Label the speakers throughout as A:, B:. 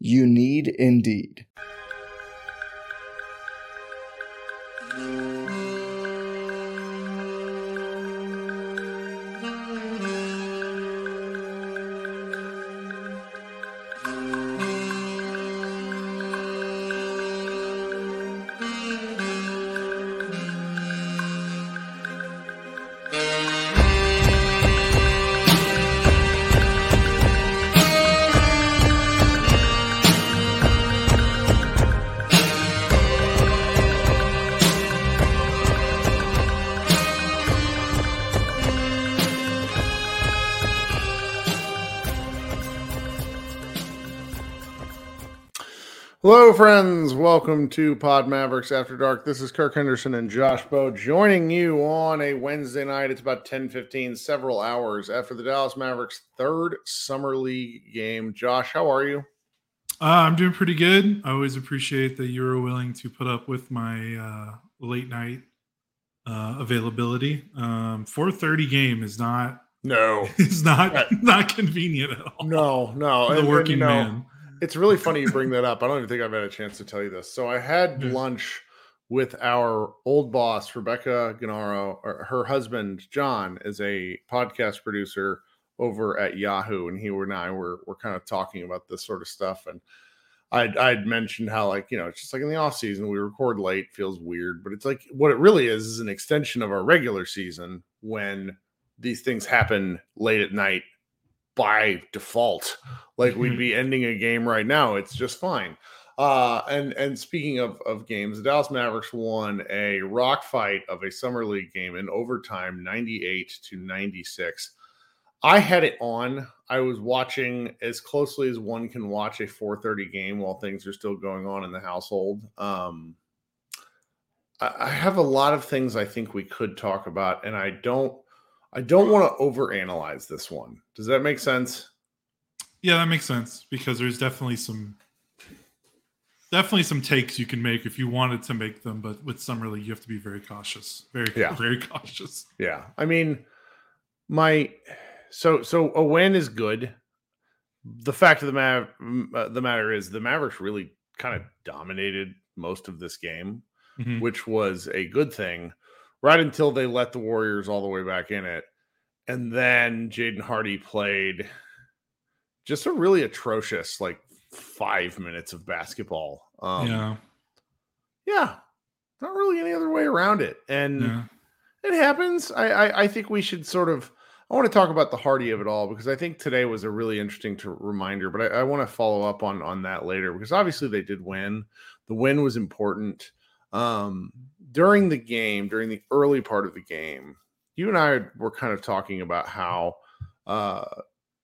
A: You need Indeed.
B: Hello, friends. Welcome to Pod Mavericks After Dark. This is Kirk Henderson and Josh Bowe joining you on a Wednesday night. It's about 10 15, several hours after the Dallas Mavericks' third Summer League game. Josh, how are you?
C: Uh, I'm doing pretty good. I always appreciate that you were willing to put up with my uh, late night uh, availability. Um, 4:30 game is not
B: no,
C: it's not not convenient at all.
B: No, no,
C: the
B: and,
C: working
B: and, you know,
C: man.
B: It's really funny you bring that up. I don't even think I've had a chance to tell you this. So I had lunch with our old boss, Rebecca Gennaro. Or her husband, John, is a podcast producer over at Yahoo, and he and I were were kind of talking about this sort of stuff. And I'd I'd mentioned how like you know it's just like in the off season we record late, feels weird, but it's like what it really is is an extension of our regular season when these things happen late at night by default. Like we'd
C: Mhm.
B: be ending a game right now it's just fine. Uh and and speaking of of games the dallas mavericks won a rock fight of a summer league game in overtime 98 to 96 i had it on. I was watching as closely as one can watch a 4:30 game while things are still going on in the household. Um I I have a lot of things I think we could talk about, and I don't I don't want to overanalyze this one. Does that make sense?
C: Yeah, that makes sense because there's definitely some definitely some takes you can make if you wanted to make them, but with summer league you have to be very cautious. Very
B: Yeah.
C: very cautious.
B: Yeah. I mean, my so so a win is good. The fact of the matter uh, the matter is the Mavericks really kind of dominated most of this game,
C: Mhm.
B: which was a good thing, right until they let the Warriors all the way back in it, and then Jaden Hardy played just a really atrocious like five minutes of basketball. Um,
C: yeah.
B: yeah, not really any other way around it, and
C: Yeah.
B: it happens. I, I I think we should sort of. I want to talk about the Hardy of it all because I think today was a really interesting to, reminder. But I, I want to follow up on on that later because obviously they did win. The win was important. Um, during the game, during the early part of the game, you and I were kind of talking about how uh,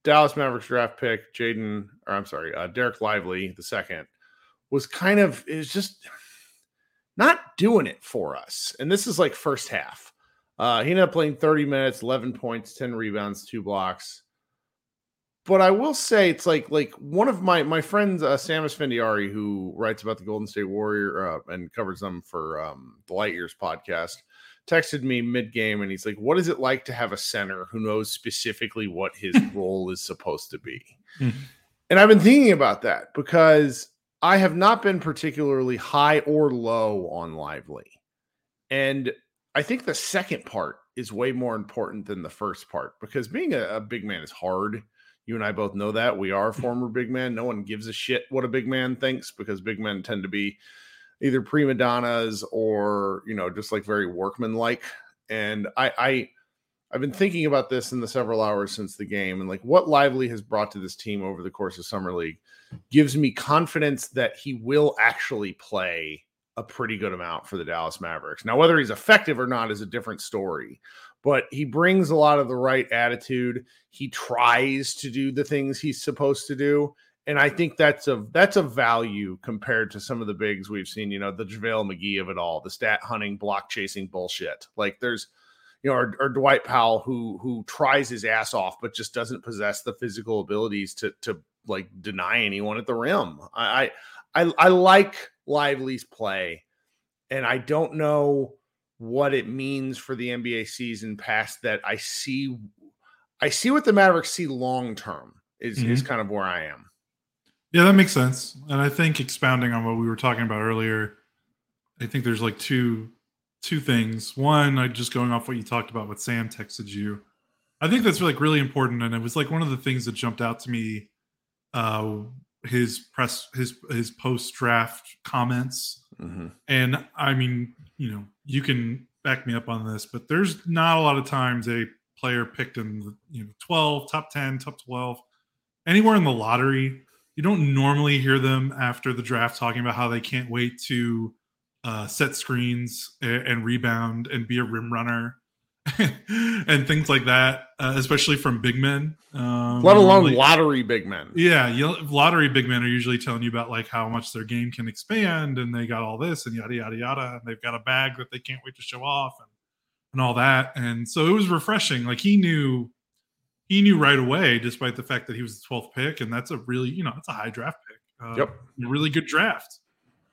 B: Dallas Mavericks draft pick Jaden, or I'm sorry, uh, Dereck Lively the second was kind of is just not doing it for us. And this is like first half. Uh, he ended up playing 30 minutes, 11 points, 10 rebounds, two blocks. But I will say it's like like one of my my friends, uh, Sam Esfandiari, who writes about the Golden State Warrior uh, and covers them for um, the Light Years podcast, texted me mid game and he's like, "What is it like to have a center who knows specifically what his role is supposed to be?"
C: Mhm.
B: And I've been thinking about that because I have not been particularly high or low on Lively. And I think the second part is way more important than the first part because being a, a big man is hard. You and I both know that. We are former big men. No one gives a shit what a big man thinks because big men tend to be either prima donnas or you know just like very workmanlike. And I, I I've been thinking about this in the several hours since the game and like what Lively has brought to this team over the course of summer league gives me confidence that he will actually play a pretty good amount for the Dallas Mavericks. Now whether he's effective or not is a different story, but he brings a lot of the right attitude. He tries to do the things he's supposed to do and I think that's a that's a value compared to some of the bigs we've seen. You know, the JaVale McGee of it all, the stat hunting, block chasing bullshit. Like there's, you know, or, or, Dwight Powell who who tries his ass off but just doesn't possess the physical abilities to to like deny anyone at the rim. I I I, I like Lively's play, and I don't know what it means for the NBA season past that. I see, I see what the Mavericks see long term is mm-hmm. is kind of where I am.
C: Yeah, that makes sense. And I think expounding on what we were talking about earlier, I think there's like two two things. One, I just going off what you talked about, what Sam texted you. I think that's like really important, and it was like one of the things that jumped out to me. Uh, his press, his his post draft comments, mm-hmm. and I mean, you know, you can back me up on this, but there's not a lot of times a player picked in the you know 12, top 10, top 12, anywhere in the lottery you don't normally hear them after the draft talking about how they can't wait to uh, set screens and, and, rebound and be a rim runner and things like that, uh, especially from big men.
B: Um, Let alone like, lottery big men.
C: Yeah, you, lottery big men are usually telling you about like how much their game can expand and they got all this and yada yada yada. And they've got a bag that they can't wait to show off and and all that. And so it was refreshing. Like he knew he knew right away, despite the fact that he was the 12th pick, and that's a really, you know, that's a high draft pick. Uh,
B: yep,
C: really good draft.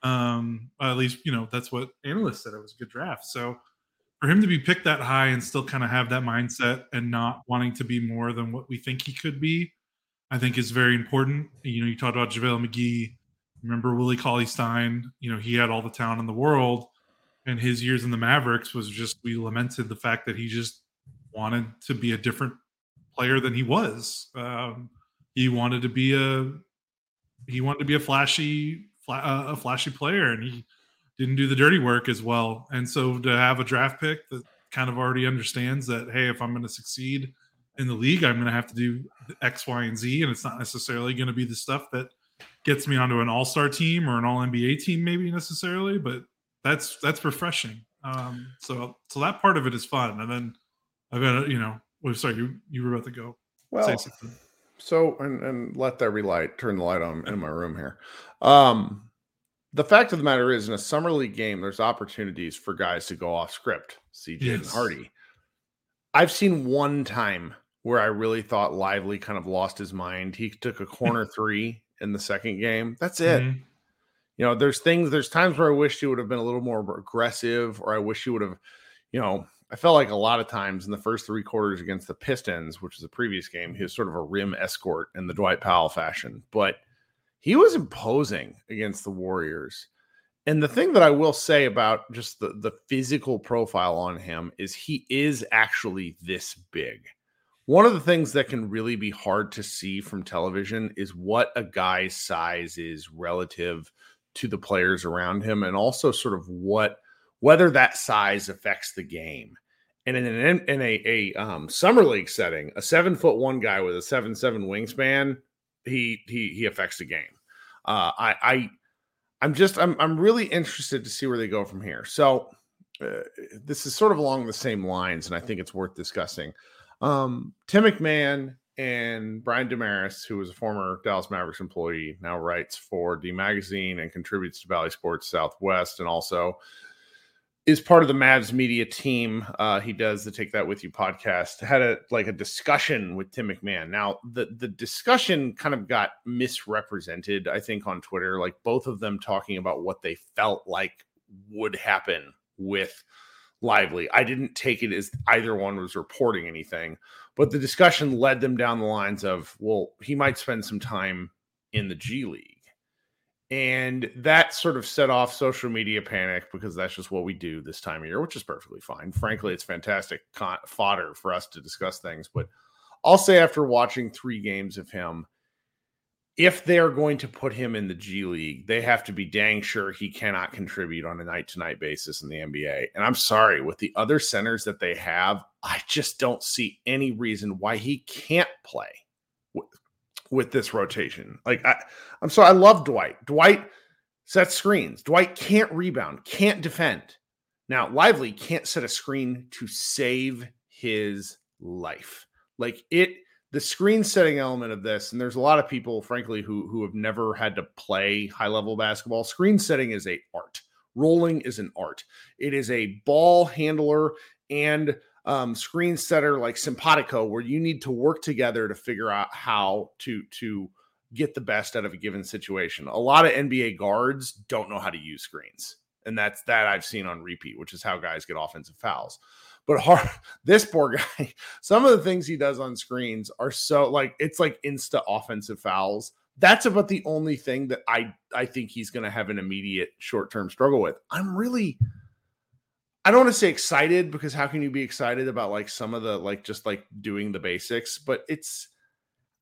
C: Um, at least you know that's what analysts said it was a good draft. So for him to be picked that high and still kind of have that mindset and not wanting to be more than what we think he could be, I think is very important. You know, you talked about JaVale McGee. Remember Willie Cauley Stein? You know, he had all the talent in the world, and his years in the Mavericks was just we lamented the fact that he just wanted to be a different player than he was. Um, he wanted to be a he wanted to be a flashy uh, a flashy player, and he didn't do the dirty work as well. And so to have a draft pick that kind of already understands that hey, if I'm going to succeed in the league, I'm going to have to do X, Y, and Z, and it's not necessarily going to be the stuff that gets me onto an All Star team or an All NBA team, maybe necessarily, but that's that's refreshing. Um, so so that part of it is fun, and then I've got you know well, sorry, you you were about to go.
B: Well, so and and let that relight turn the light on in my room here. Um, the fact of the matter is, in a summer league game, there's opportunities for guys to go off script. CJ yes. and Hardy. I've seen one time where I really thought Lively kind of lost his mind. He took a corner three in the second game. That's it. Mm-hmm. You know, there's things, there's times where I wish he would have been a little more aggressive, or I wish he would have, you know, I felt like a lot of times in the first three quarters against the Pistons, which was the previous game, he was sort of a rim escort in the Dwight Powell fashion, but he was imposing against the Warriors. And the thing that I will say about just the, the physical profile on him is he is actually this big. One of the things that can really be hard to see from television is what a guy's size is relative to the players around him, and also sort of what whether that size affects the game. And in an in a, a um, summer league setting, a seven foot one guy with a seven seven wingspan, he he he affects the game. Uh, I I I'm just I'm I'm really interested to see where they go from here. So uh, this is sort of along the same lines, and I think it's worth discussing. Um, Tim McMahon and Brian Dameris, who was a former Dallas Mavericks employee, now writes for the magazine and contributes to Bally Sports Southwest, and also is part of the Mavs media team. Uh, he does the Take That With You podcast. Had a like a discussion with Tim McMahon. Now the the discussion kind of got misrepresented, I think, on Twitter. Like both of them talking about what they felt like would happen with Lively. I didn't take it as either one was reporting anything, but the discussion led them down the lines of, well, he might spend some time in the G League and that sort of set off social media panic because that's just what we do this time of year, which is perfectly fine. Frankly, it's fantastic con- fodder for us to discuss things. But I'll say, after watching three games of him, if they're going to put him in the G League, they have to be dang sure he cannot contribute on a night to night basis in the NBA. And I'm sorry, with the other centers that they have, I just don't see any reason why he can't play with this rotation. Like, I, I'm sorry, I love Dwight. Dwight sets screens. Dwight can't rebound, can't defend. Now, Lively can't set a screen to save his life. Like, it the screen setting element of this, and there's a lot of people, frankly, who who have never had to play high level basketball. Screen setting is a art. Rolling is an art. It is a ball handler and um, screen setter like simpatico, where you need to work together to figure out how to to get the best out of a given situation. A lot of NBA guards don't know how to use screens, and that's that I've seen on repeat, which is how guys get offensive fouls. But hard, this poor guy, some of the things he does on screens are so like it's like insta offensive fouls. That's about the only thing that I I think he's going to have an immediate short term struggle with. I'm really I don't want to say excited because how can you be excited about like some of the like just like doing the basics, but it's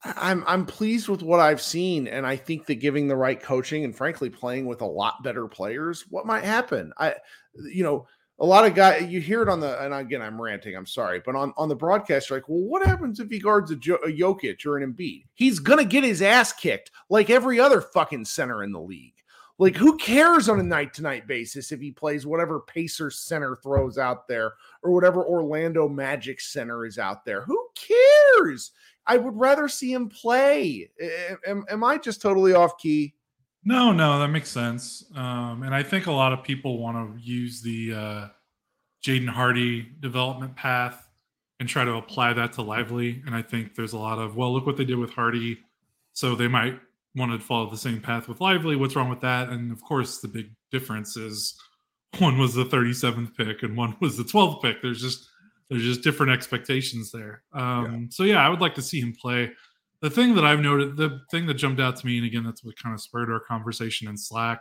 B: I'm I'm pleased with what I've seen, and I think that giving the right coaching and frankly playing with a lot better players, what might happen? I, you know, a lot of guys you hear it on the and again I'm ranting I'm sorry but on on the broadcast you're like well what happens if he guards a, jo- a Jokic or an Embiid he's gonna get his ass kicked like every other fucking center in the league like who cares on a night to night basis if he plays whatever Pacer center throws out there or whatever Orlando Magic center is out there who cares I would rather see him play am, am I just totally off key
C: no, no, that makes sense. Um, and I think a lot of people want to use the uh, Jaden Hardy development path and try to apply that to Lively. And I think there's a lot of, well, look what they did with Hardy. So they might want to follow the same path with Lively. What's wrong with that? And of course, the big difference is one was the 37th pick and one was the 12th pick. There's just there's just different expectations there. Um, yeah. So yeah, I would like to see him play the thing that I've noted, the thing that jumped out to me, and again, that's what kind of spurred our conversation in Slack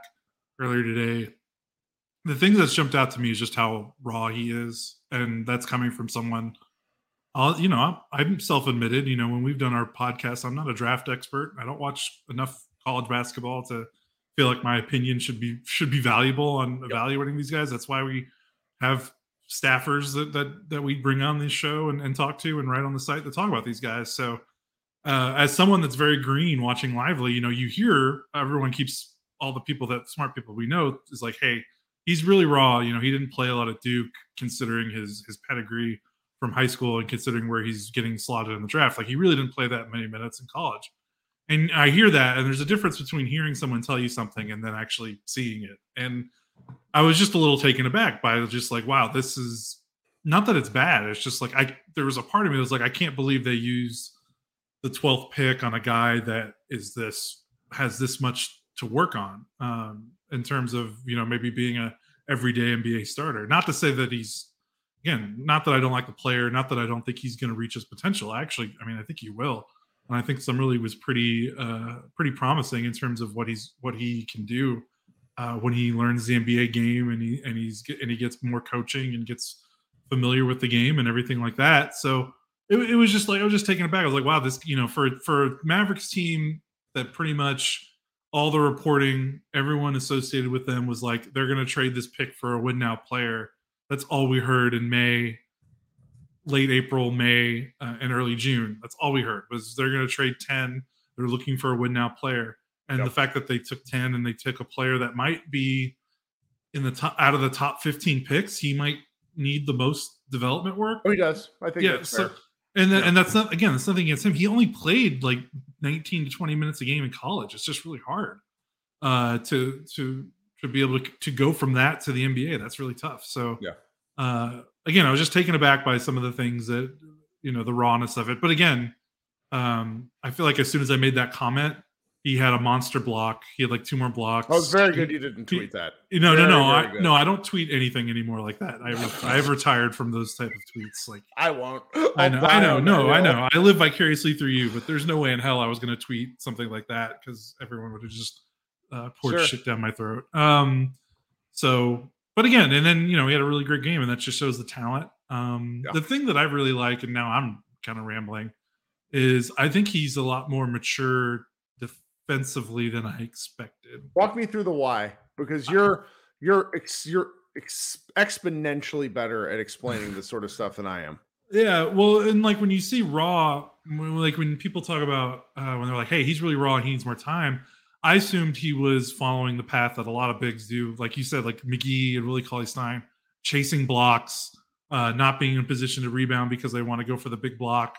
C: earlier today. The thing that's jumped out to me is just how raw he is, and that's coming from someone. I'll, you know, I'm self-admitted. You know, when we've done our podcast, I'm not a draft expert. I don't watch enough college basketball to feel like my opinion should be should be valuable on evaluating these guys. That's why we have staffers that that that we bring on this show and, and talk to and write on the site to talk about these guys. So uh, as someone that's very green watching lively you know you hear everyone keeps all the people that smart people we know is like hey he's really raw you know he didn't play a lot of duke considering his his pedigree from high school and considering where he's getting slotted in the draft like he really didn't play that many minutes in college and i hear that and there's a difference between hearing someone tell you something and then actually seeing it and i was just a little taken aback by just like wow this is not that it's bad it's just like i there was a part of me that was like i can't believe they use the 12th pick on a guy that is this has this much to work on um, in terms of you know maybe being a everyday NBA starter. Not to say that he's again, not that I don't like the player, not that I don't think he's going to reach his potential. Actually, I mean, I think he will, and I think Summerlee was pretty uh, pretty promising in terms of what he's what he can do uh, when he learns the NBA game and he and he's and he gets more coaching and gets familiar with the game and everything like that. So it, it was just like I was just taken aback. I was like, wow, this you know for for Mavericks team that pretty much all the reporting, everyone associated with them was like they're going to trade this pick for a win now player. That's all we heard in May, late April, May, uh, and early June. That's all we heard was they're going to trade ten. They're looking for a win now player, and yep. the fact that they took ten and they took a player that might be in the top out of the top fifteen picks, he might need the most development work.
B: Oh, he does. I think.
C: Yeah. so, fair. And then, yeah. and that's not again, that's nothing against him. He only played like 19 to 20 minutes a game in college. It's just really hard uh, to to to be able to to go from that to the NBA. That's really tough. So
B: yeah.
C: Uh, again, I was just taken aback by some of the things that you know the rawness of it. But again, um, I feel like as soon as I made that comment, he had a monster block. He had like two more blocks.
B: Oh, it's very good. You didn't tweet that.
C: No, very, no, no. I, no, I don't tweet anything anymore like that. I I've retired from those type of tweets. Like
B: I won't.
C: I know. I know. No, I know. I live vicariously through you, but there's no way in hell I was going to tweet something like that because everyone would have just uh, poured sure. shit down my throat. Um. So, but again, and then you know he had a really great game, and that just shows the talent. Um. Yeah. The thing that I really like, and now I'm kind of rambling, is I think he's a lot more mature defensively than I expected.
B: Walk me through the why because you're you're ex, you're ex, exponentially better at explaining this sort of stuff than I am.
C: Yeah, well, and like when you see Raw, like when people talk about uh, when they're like, "Hey, he's really raw and he needs more time," I assumed he was following the path that a lot of bigs do, like you said, like McGee and Willie Cauley Stein, chasing blocks, uh, not being in position to rebound because they want to go for the big block,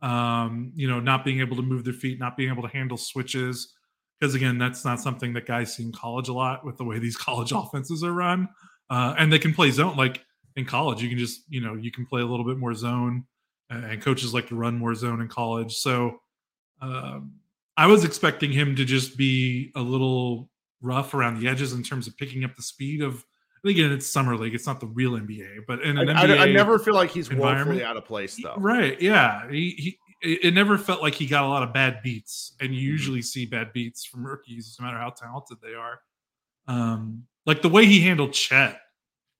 C: um, you know, not being able to move their feet, not being able to handle switches. Because again, that's not something that guys see in college a lot with the way these college offenses are run. Uh, and they can play zone like in college. You can just, you know, you can play a little bit more zone, and coaches like to run more zone in college. So um, I was expecting him to just be a little rough around the edges in terms of picking up the speed of again, it's summer league. It's not the real NBA, but in an
B: I,
C: NBA,
B: I, I never feel like he's woefully out of place, though.
C: Right? Yeah. He, he it never felt like he got a lot of bad beats, and you mm-hmm. usually see bad beats from rookies, no matter how talented they are. Um, like the way he handled Chet,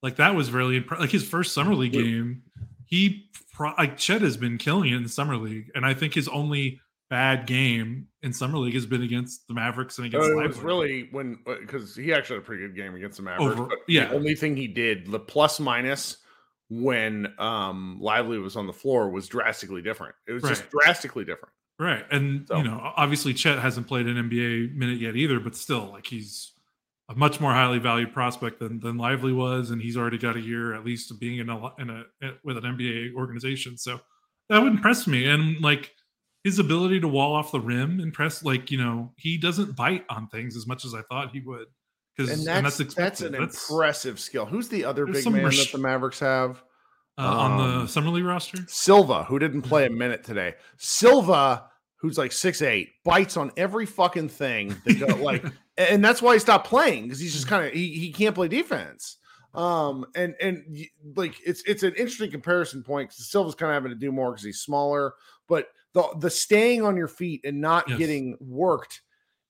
C: like that was really impressive. Like his first summer league game, he pro- like Chet has been killing it in the summer league, and I think his only bad game in summer league has been against the Mavericks and against.
B: Uh, it was really when because uh, he actually had a pretty good game against the Mavericks. Over,
C: yeah,
B: the only thing he did the plus minus when um Lively was on the floor was drastically different. It was right. just drastically different.
C: Right, and so. you know, obviously Chet hasn't played an NBA minute yet either, but still, like he's a much more highly valued prospect than than Lively was, and he's already got a year at least of being in a in a with an NBA organization. So that would impress me, and like his ability to wall off the rim and press like you know he doesn't bite on things as much as I thought he would.
B: Because and that's and that's, that's, an that's, impressive skill. Who's the other big man that the Mavericks have
C: uh, um, on the um, summer league roster?
B: Silva, who didn't play a minute today. Silva, who's like six eight, bites on every fucking thing. That go, like, and that's why he stopped playing because he's just kind of he, he can't play defense. Um, and and like it's it's an interesting comparison point because Silva's kind of having to do more because he's smaller, but the the staying on your feet and not yes. getting worked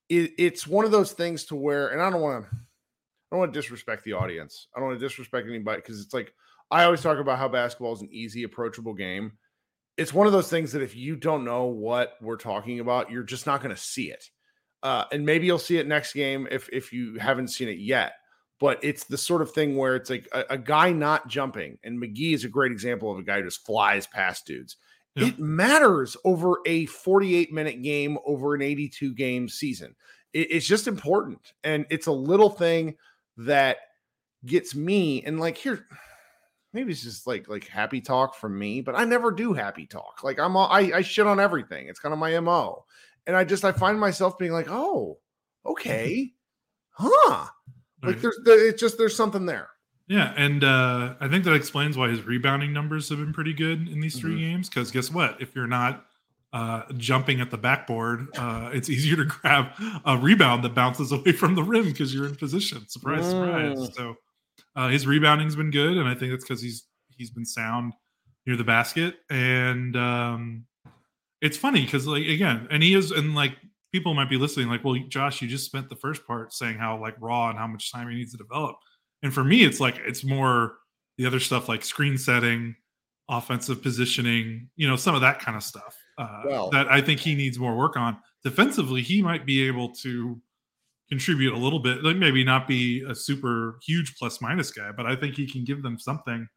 B: it, it's one of those things to where and i don't want to i don't want to disrespect the audience. I don't want to disrespect anybody because it's like i always talk about how basketball is an easy approachable game. It's one of those things that if you don't know what we're talking about you're just not going to see it. Uh, and maybe you'll see it next game if if you haven't seen it yet but it's the sort of thing where it's like a, a guy not jumping and mcgee is a great example of a guy who just flies past dudes yeah. It matters over a 48 minute game, over an 82 game season. It, it's just important. And it's a little thing that gets me. And like, here, maybe it's just like like happy talk from me, but I never do happy talk. Like I'm all, I, I shit on everything. It's kind of my MO. And I just I find myself being like, oh, okay. Huh. Like there's it's just there's something there.
C: Yeah, and uh, I think that explains why his rebounding numbers have been pretty good in these 3 mm-hmm. games. Because guess what? If you're not uh, jumping at the backboard, uh, it's easier to grab a rebound that bounces away from the rim because you're in position. Surprise, mm. surprise. So uh, his rebounding's been good, and I think that's because he's he's been sound near the basket. And um, it's funny because like again, and he is, and like people might be listening, like, well, Josh, you just spent the first part saying how like raw and how much time he needs to develop and for me, it's like it's more the other stuff like screen setting, offensive positioning, you know, some of that kind of stuff uh, well, that I think he needs more work on. Defensively, he might be able to contribute a little bit, like maybe not be a super huge plus minus guy, but I think he can give them something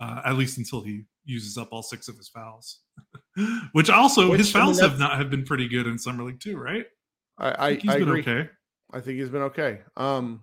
C: uh, at least until he uses up all six of his fouls. Which also Which, his fouls I mean, have not have been pretty good in summer league too, right?
B: I, I, I he's I been agree. okay. I think he's been okay. Um,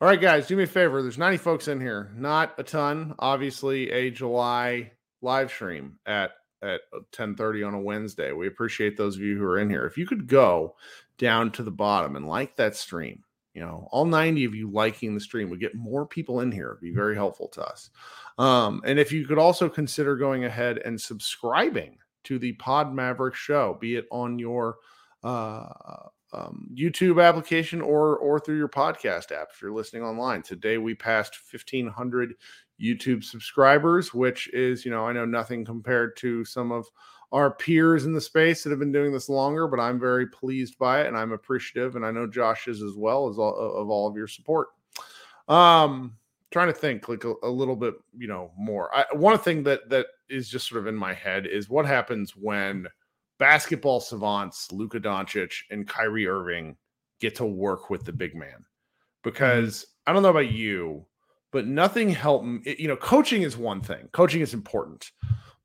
B: All right, guys, do me a favor. There's 90 folks in here, not a ton. Obviously, a July live stream at at 10:30 on a Wednesday. We appreciate those of you who are in here. If you could go down to the bottom and like that stream, you know, all 90 of you liking the stream would get more people in here. It'd be very helpful to us. Um, and if you could also consider going ahead and subscribing to the Pod Maverick show, be it on your uh, um, YouTube application or or through your podcast app if you're listening online. Today we passed 1500 YouTube subscribers, which is, you know, I know nothing compared to some of our peers in the space that have been doing this longer, but I'm very pleased by it and I'm appreciative and I know Josh is as well as all, of all of your support. Um trying to think like a, a little bit, you know, more. I, one thing that that is just sort of in my head is what happens when basketball savants Luka Doncic and Kyrie Irving get to work with the big man. Mm-hmm. Because. I don't know about you, but nothing helped. You know, coaching is one thing. Coaching is important,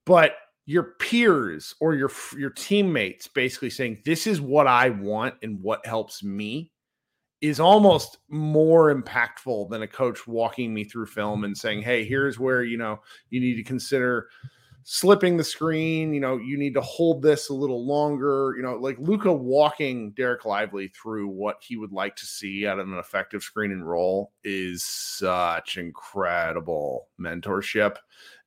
B: but your peers or your your teammates basically saying this is what I want and what helps me is almost more impactful than a coach walking me through film and saying, "Hey, here's where you know you need to consider slipping the screen. You know, you need to hold this a little longer. You know, like Luka walking Dereck Lively through what he would like to see out of an effective screen and roll is such incredible mentorship.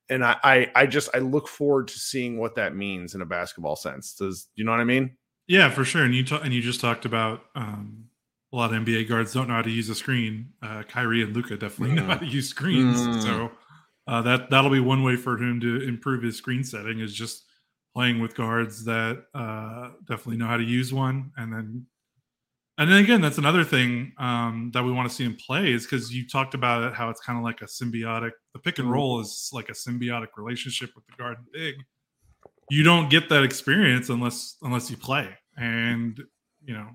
B: And I, I, I just I look forward to seeing what that means in a basketball sense. Does you know what I mean?
C: Yeah, for sure. And you ta- and you just talked about um, a lot of NBA guards don't know how to use a screen. Uh, Kyrie and Luka definitely mm. know how to use screens. Mm. So uh, that that'll be one way for him to improve his screen setting is just playing with guards that uh, definitely know how to use one, and then and then again, that's another thing um, that we want to see him play is because you talked about it how it's kind of like a symbiotic. The pick and mm-hmm. roll is like a symbiotic relationship with the guard and big. You don't get that experience unless unless you play, and you know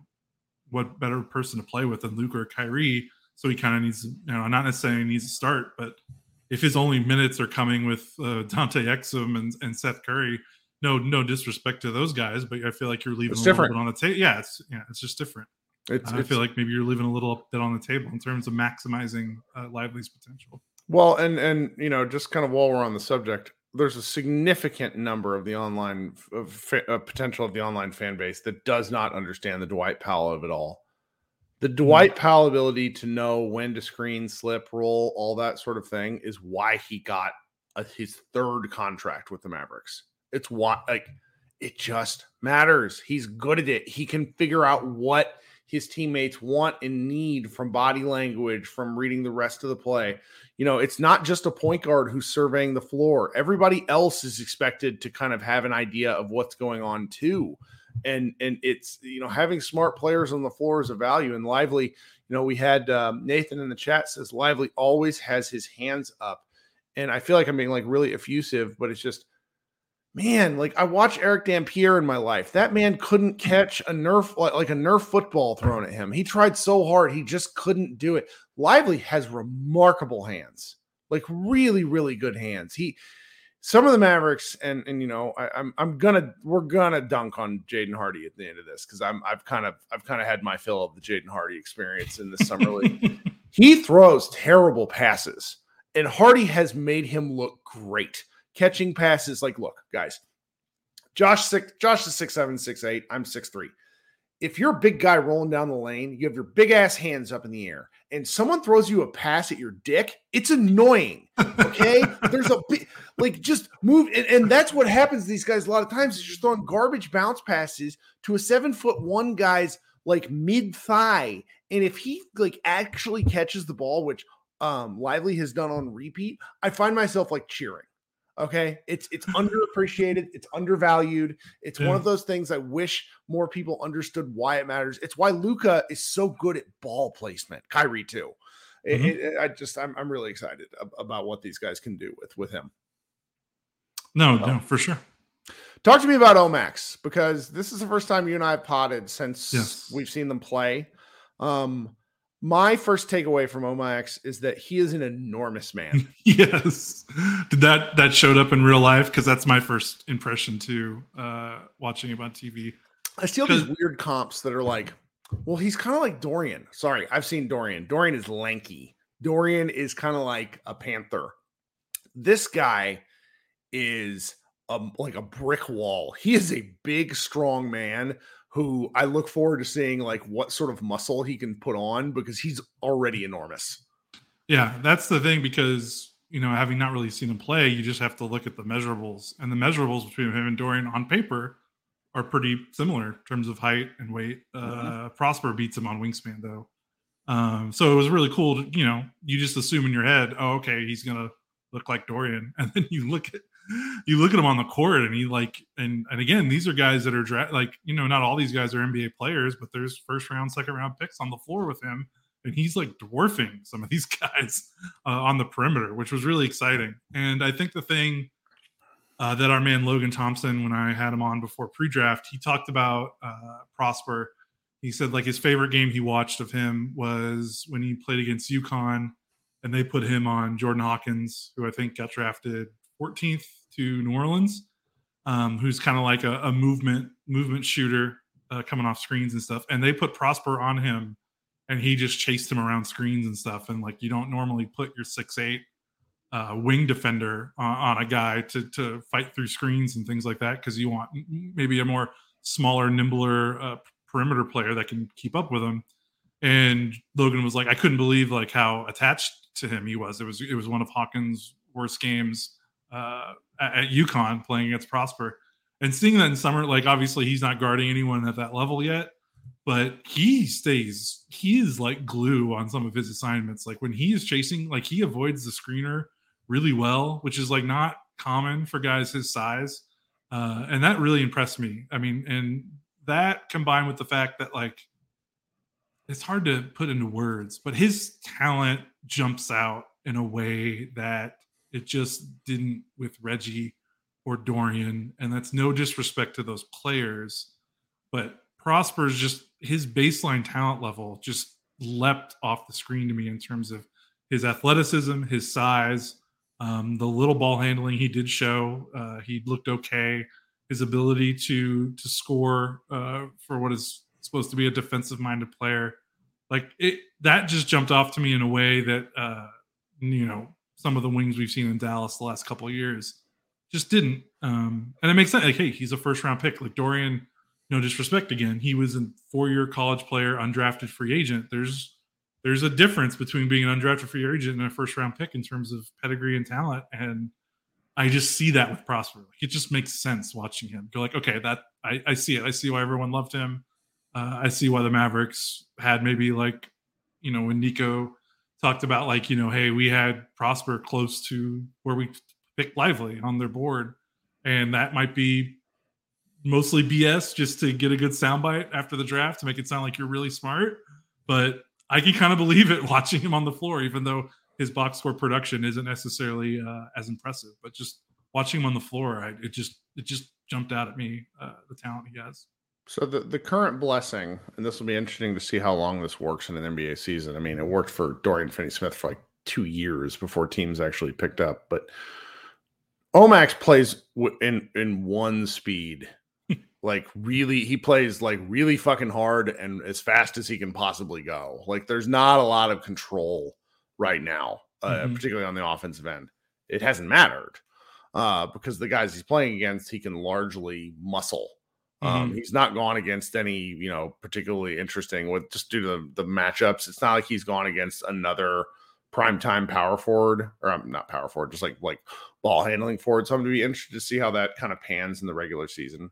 C: what better person to play with than Luke or Kyrie. So he kind of needs, you know, not necessarily needs to start, but if his only minutes are coming with uh, Dante Exum and, and Seth Curry, no no disrespect to those guys, but I feel like you're leaving it's a different. little bit on the table. Yeah, it's yeah, it's just different. It's, I it's, feel like maybe you're leaving a little bit on the table in terms of maximizing uh, Lively's potential.
B: Well, and and you know, just kind of while we're on the subject, there's a significant number of the online of, uh, potential of the online fan base that does not understand the Dwight Powell of it all. The. Dwight Powell ability to know when to screen, slip, roll, all that sort of thing is why he got a, his third contract with the Mavericks. It's why, like, it just matters. He's good at it. He can figure out what his teammates want and need from body language, from reading the rest of the play. You know, it's not just a point guard who's surveying the floor. Everybody else is expected to kind of have an idea of what's going on too and and it's you know having smart players on the floor is a value. And Lively, you know, we had um, Nathan in the chat says Lively always has his hands up, and I feel like I'm being like really effusive, but it's just man, like I watched Erick Dampier in my life. That man couldn't catch a nerf like a nerf football thrown at him. He tried so hard, he just couldn't do it. Lively has remarkable hands, like really, really good hands. He some of the Mavericks, and and you know, I, am I'm, I'm gonna we're gonna dunk on Jaden Hardy at the end of this because I'm I've kind of I've kind of had my fill of the Jaden Hardy experience in the summer league. he throws terrible passes, and Hardy has made him look great catching passes. Like, look, guys, Josh six Josh is six seven six eight. I'm six three if you're a big guy rolling down the lane, you have your big ass hands up in the air, and someone throws you a pass at your dick, it's annoying. Okay, there's a like just move, and, and, that's what happens to these guys a lot of times. Is you're throwing garbage bounce passes to a seven foot one guy's like mid thigh, and if he like actually catches the ball, which um Lively has done on repeat, I find myself like cheering. Okay, it's it's underappreciated, it's undervalued. It's one of those things I wish more people understood why it matters. It's why Luka is so good at ball placement. Kyrie too. It-
C: Mhm.
B: it- I just I'm I'm really excited about what these guys can do with with him.
C: No,
B: Oh.
C: no, for sure.
B: Talk to me about OMax because this is the first time you and I have potted since
C: Yes.
B: we've seen them play. Um, my first takeaway from OMax is that he is an enormous man.
C: yes. Did that that showed up in real life? Because that's my first impression too, uh, watching him on TV.
B: I still these
C: 'Cause-
B: weird comps that are like, well, he's kind of like Dorian. Sorry, I've seen Dorian. Dorian is lanky. Dorian is kind of like a panther. This guy is a, like a brick wall. He is a big, strong man who I look forward to seeing like what sort of muscle he can put on because he's already enormous.
C: Yeah, that's the thing because you know, having not really seen him play, you just have to look at the measurables, and the measurables between him and Dorian on paper are pretty similar in terms of height and weight. Uh, Prosper beats him on wingspan though, um, so it was really cool. To, you know, you just assume in your head, oh, okay, he's gonna look like Dorian, and then you look at you look at him on the court, and he like, and and again, these are guys that are dra- like, you know, not all these guys are NBA players, but there's first round, second round picks on the floor with him and he's like dwarfing some of these guys uh, on the perimeter, which was really exciting. And I think the thing uh, that our man Logan Thompson, when I had him on before pre-draft, he talked about uh, Prosper. He said like his favorite game he watched of him was when he played against UConn, and they put him on Jordan Hawkins, who I think got drafted 14th to New Orleans, um, who's kind of like a, a movement movement shooter uh, coming off screens and stuff. And they put Prosper on him and he just chased him around screens and stuff. And like you don't normally put your six eight uh, wing defender on, on a guy to to fight through screens and things like that because you want maybe a more smaller, nimbler uh, perimeter player that can keep up with him. And Logan was like, I couldn't believe like how attached to him he was. It was it was one of Hawkins' worst games uh, at, UConn playing against Prosper. And seeing that in summer, like obviously he's not guarding anyone at that level yet, but he stays he is like glue on some of his assignments. Like when he is chasing like he avoids the screener really well which is like not common for guys his size. Uh and that really impressed me. I mean and that combined with the fact that like it's hard to put into words but his talent jumps out in a way that it just didn't with reggie or dorian and that's no disrespect to those players but Prosper's just his baseline talent level just leapt off the screen to me in terms of his athleticism, his size, um, the little ball handling he did show. Uh, he looked okay. His ability to to score uh, for what is supposed to be a defensive minded player, like it, that just jumped off to me in a way that uh, you know some of the wings we've seen in Dallas the last couple of years just didn't. Um, and it makes sense. Like, hey, he's a first round pick. Like Dorian no disrespect again he was a four-year college player undrafted free agent there's there's a difference between being an undrafted free agent and a first round pick in terms of pedigree and talent and i just see that with prosper like, it just makes sense watching him go like okay that i, I see it i see why everyone loved him uh, i see why the mavericks had maybe like you know when nico talked about like you know hey we had prosper close to where we picked lively on their board and that might be mostly BS just to get a good soundbite after the draft to make it sound like you're really smart. But I can kind of believe it watching him on the floor, even though his box score production isn't necessarily uh, as impressive. But just watching him on the floor, I, it just it just jumped out at me uh, the talent he has.
B: So the, the current blessing, and this will be interesting to see how long this works in an NBA season. I mean, it worked for Dorian Finney-Smith for like two years before teams actually picked up. But OMax plays in in one speed, like really. He plays like really fucking hard and as fast as he can possibly go. Like there's not a lot of control right now, uh,
C: Mhm.
B: particularly on the offensive end. It hasn't mattered uh, because the guys he's playing against, he can largely muscle. Um, he's not gone against any, you know, particularly interesting with just due to the, the matchups. It's not like he's gone against another primetime power forward, or um, not power forward, just like like ball handling forward. So I'm going to be interested to see how that kind of pans in the regular season.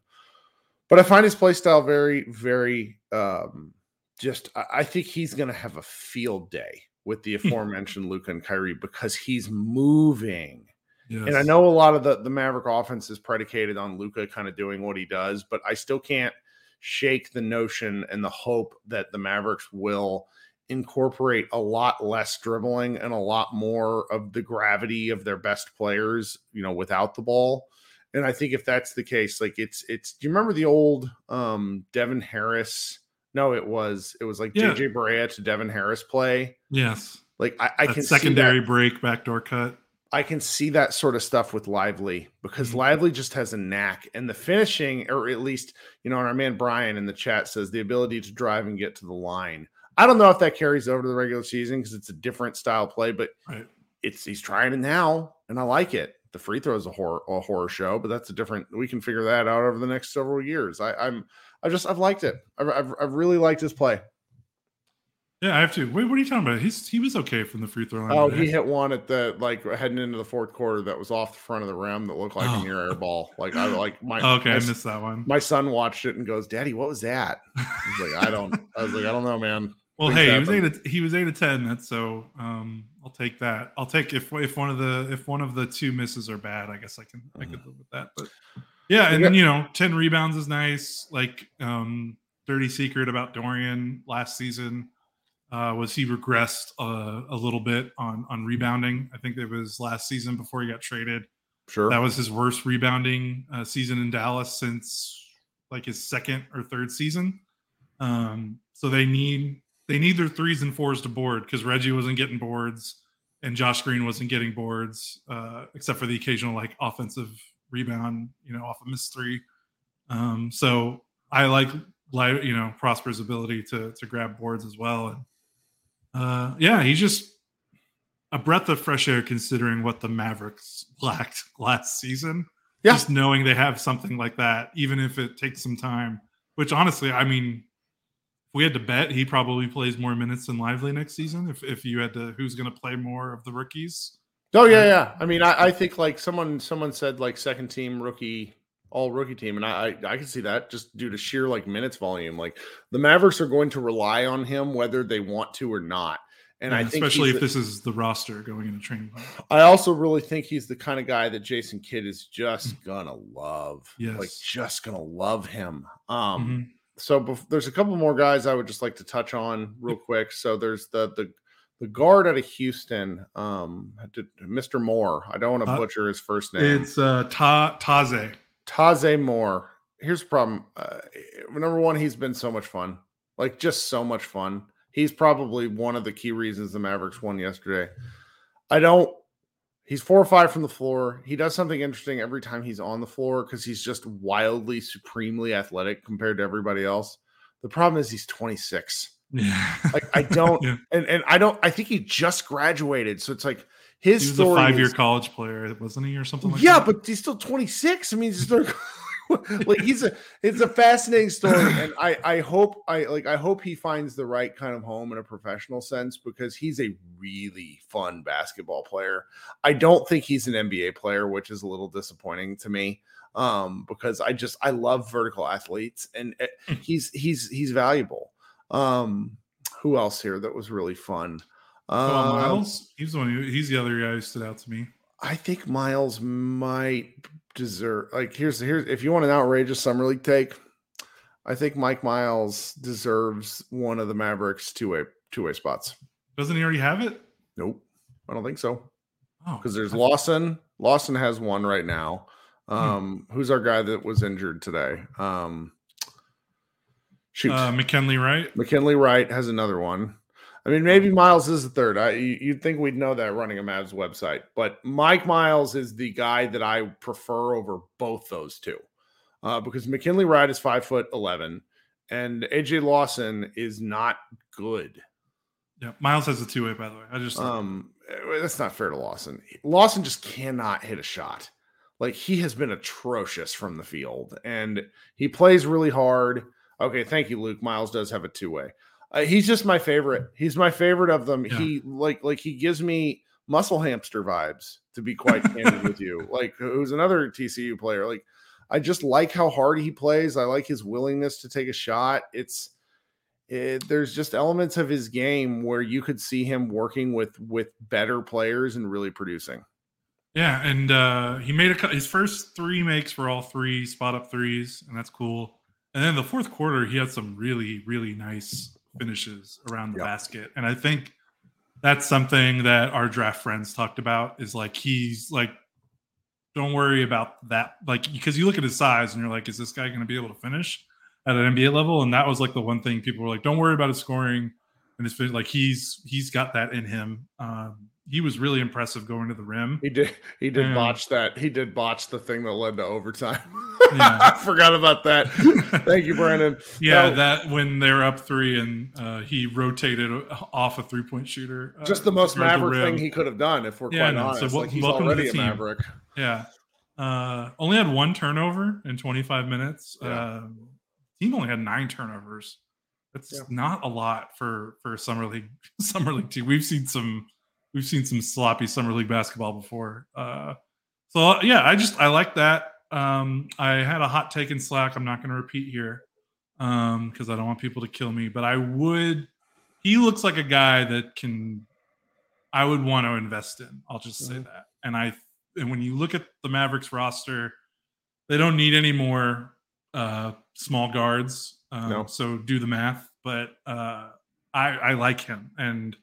B: But I find his play style very, very um, just. I, I think he's going to have a field day with the aforementioned Luka and Kyrie because he's moving.
C: Yes.
B: And I know a lot of the, the Maverick offense is predicated on Luka kind of doing what he does, but I still can't shake the notion and the hope that the Mavericks will incorporate a lot less dribbling and a lot more of the gravity of their best players, you know, without the ball. And I think if that's the case, like it's it's do you remember the old um Devin Harris? No, it was it was like
C: Yeah.
B: JJ Barea to Devin Harris play.
C: yes.
B: Like I, I can
C: secondary break, backdoor cut.
B: I can see that sort of stuff with Lively because
C: Mhm.
B: Lively just has a knack and the finishing, or at least, you know, and our man Brian in the chat says the ability to drive and get to the line. I don't know if that carries over to the regular season because it's a different style play, but
C: Right.
B: it's he's trying it now, and I like it. The free throw is a horror a horror show, but that's a different. We can figure that out over the next several years. I, I'm I just I've liked it. I've, I've I've really liked his play.
C: Yeah, I have to. Wait, what are you talking about? He's he was okay from the free throw line.
B: Oh,
C: today.
B: he hit one at the like heading into the fourth quarter that was off the front of the rim that looked like
C: Oh.
B: a near air ball. Like I like my
C: okay,
B: my,
C: I missed that one.
B: my son watched it and goes, "Daddy, what was that?" I was like, "I don't." I was like, "I don't know, man."
C: Well,
B: Things
C: hey, he was
B: happen.
C: eight. To, he was eight to ten. That's so. Um, I'll take that. I'll take if if one of the if one of the two misses are bad. I guess I can I could live with that. But yeah, and then you know, ten rebounds is nice. Like um, dirty secret about Dorian last season uh, was he regressed uh, a little bit on on rebounding. I think it was last season before he got traded.
B: Sure.
C: That was his worst rebounding uh, season in Dallas since like his second or third season. Um, so they need they need their threes and fours to board because Reggie wasn't getting boards and Josh Green wasn't getting boards, uh, except for the occasional like offensive rebound, you know, off a miss three. Um, so I like like you know Prosper's ability to to grab boards as well, and uh, yeah, he's just a breath of fresh air considering what the Mavericks lacked last season.
B: Yeah.
C: Just knowing they have something like that, even if it takes some time. Which honestly, I mean, if we had to bet, he probably plays more minutes than Lively next season. If if you had to, who's going to play more of the rookies?
B: Oh yeah, yeah. I mean, I, I think like someone someone said like second team rookie, all rookie team, and I, I I can see that just due to sheer like minutes volume. Like the Mavericks are going to rely on him whether they want to or not. And I think
C: especially if
B: the-
C: this is the roster going into training camp.
B: I also really think he's the kind of guy that Jason Kidd is just gonna love. Yes. Like
C: Mm.
B: Just gonna love him. Um
C: Mhm.
B: so bef- there's a couple more guys I would just like to touch on real quick. So there's the the the guard out of Houston, um, Mr. Moore. I don't want to
C: Uh,
B: butcher his first name.
C: It's uh, Ta Taze.
B: Taze Moore. Here's the problem. Uh, number one, he's been so much fun. Like just so much fun. He's probably one of the key reasons the Mavericks won yesterday. I don't. He's four or five from the floor. He does something interesting every time he's on the floor because he's just wildly, supremely athletic compared to everybody else. The problem is he's 26.
C: Yeah.
B: Like I don't,
C: Yeah.
B: and and I don't. I think he just graduated, so it's like his
C: He was a five-year
B: is-
C: college player, wasn't he, or something like
B: yeah,
C: that?
B: but he's still 26. I mean, he's still, like he's a it's a fascinating story, and I I hope I like I hope he finds the right kind of home in a professional sense because he's a really fun basketball player. I don't think he's an NBA player, which is a little disappointing to me. Um, because I just I love vertical athletes, and eh,
C: Hmm.
B: he's he's he's valuable. Um, who else here that was really fun?
C: Oh,
B: Um,
C: Miles, he's the one. Who, he's the other guy who stood out to me.
B: I think Miles might deserve like here's here's if you want an outrageous summer league take, I think Mike Miles deserves one of the Mavericks two way two way spots.
C: Doesn't he already have it?
B: Nope, I don't think so
C: Oh,
B: because there's Lawson. Lawson has one right now.
C: Hmm.
B: Um, who's our guy that was injured today? Um, shoot,
C: uh, McKinley, right?
B: McKinley Wright has another one. I mean, maybe Miles is the third. I you- you'd think we'd know that running a Mavs website, but Mike Miles is the guy that I prefer over both those two, uh, because McKinley Wright is five foot eleven, and AJ Lawson is not good.
C: Yeah, Miles has a two way. By the way, I just
B: Um, eh, that's not fair to Lawson. Lawson just cannot hit a shot. Like he has been atrocious from the field, and he plays really hard. Okay, thank you, Luke. Miles does have a two way. Uh, he's just my favorite. He's my favorite of them.
C: Yeah.
B: He like like he gives me muscle hamster vibes. To be quite candid with you, like who's another TCU player. Like I just like how hard he plays. I like his willingness to take a shot. It's it, there's just elements of his game where you could see him working with with better players and really producing.
C: Yeah, and uh, he made a his first three makes were all three spot up threes, and that's cool. And then the fourth quarter, he had some really really nice finishes around the
B: Yep.
C: basket, and I think that's something that our draft friends talked about. Is like he's like, don't worry about that, like because you look at his size and you're like, is this guy going to be able to finish at an NBA level? And that was like the one thing people were like, don't worry about his scoring and his fin- like he's he's got that in him. Um, he was really impressive going to the rim.
B: He did. He did
C: Yeah.
B: botch that. He did botch the thing that led to overtime.
C: Yeah.
B: I forgot about that. Thank you, Brandon.
C: Yeah,
B: No,
C: that when they're up three and uh, he rotated off a three point shooter. uh,
B: just the most
C: toward the
B: maverick thing he could have done. If we're
C: Yeah,
B: quite
C: no, so
B: honest,
C: wel-
B: like he's
C: welcome to
B: already
C: the
B: a
C: team.
B: maverick.
C: Yeah. Uh, only had one turnover in 25 minutes.
B: Yeah.
C: Um, team only had nine turnovers. That's
B: Yeah.
C: not a lot for for summer league summer league team. We've seen some we've seen some sloppy summer league basketball before. Uh, so uh, yeah, I just I like that. Um, I had a hot take in Slack. I'm not going to repeat here um, because I don't want people to kill me. But I would. He looks like a guy that can. I would want to invest in. I'll just say
B: Mhm.
C: that. And I and when you look at the Mavericks roster, they don't need any more uh, small guards. Um,
B: No.
C: So do the math. But uh, I, I like him, and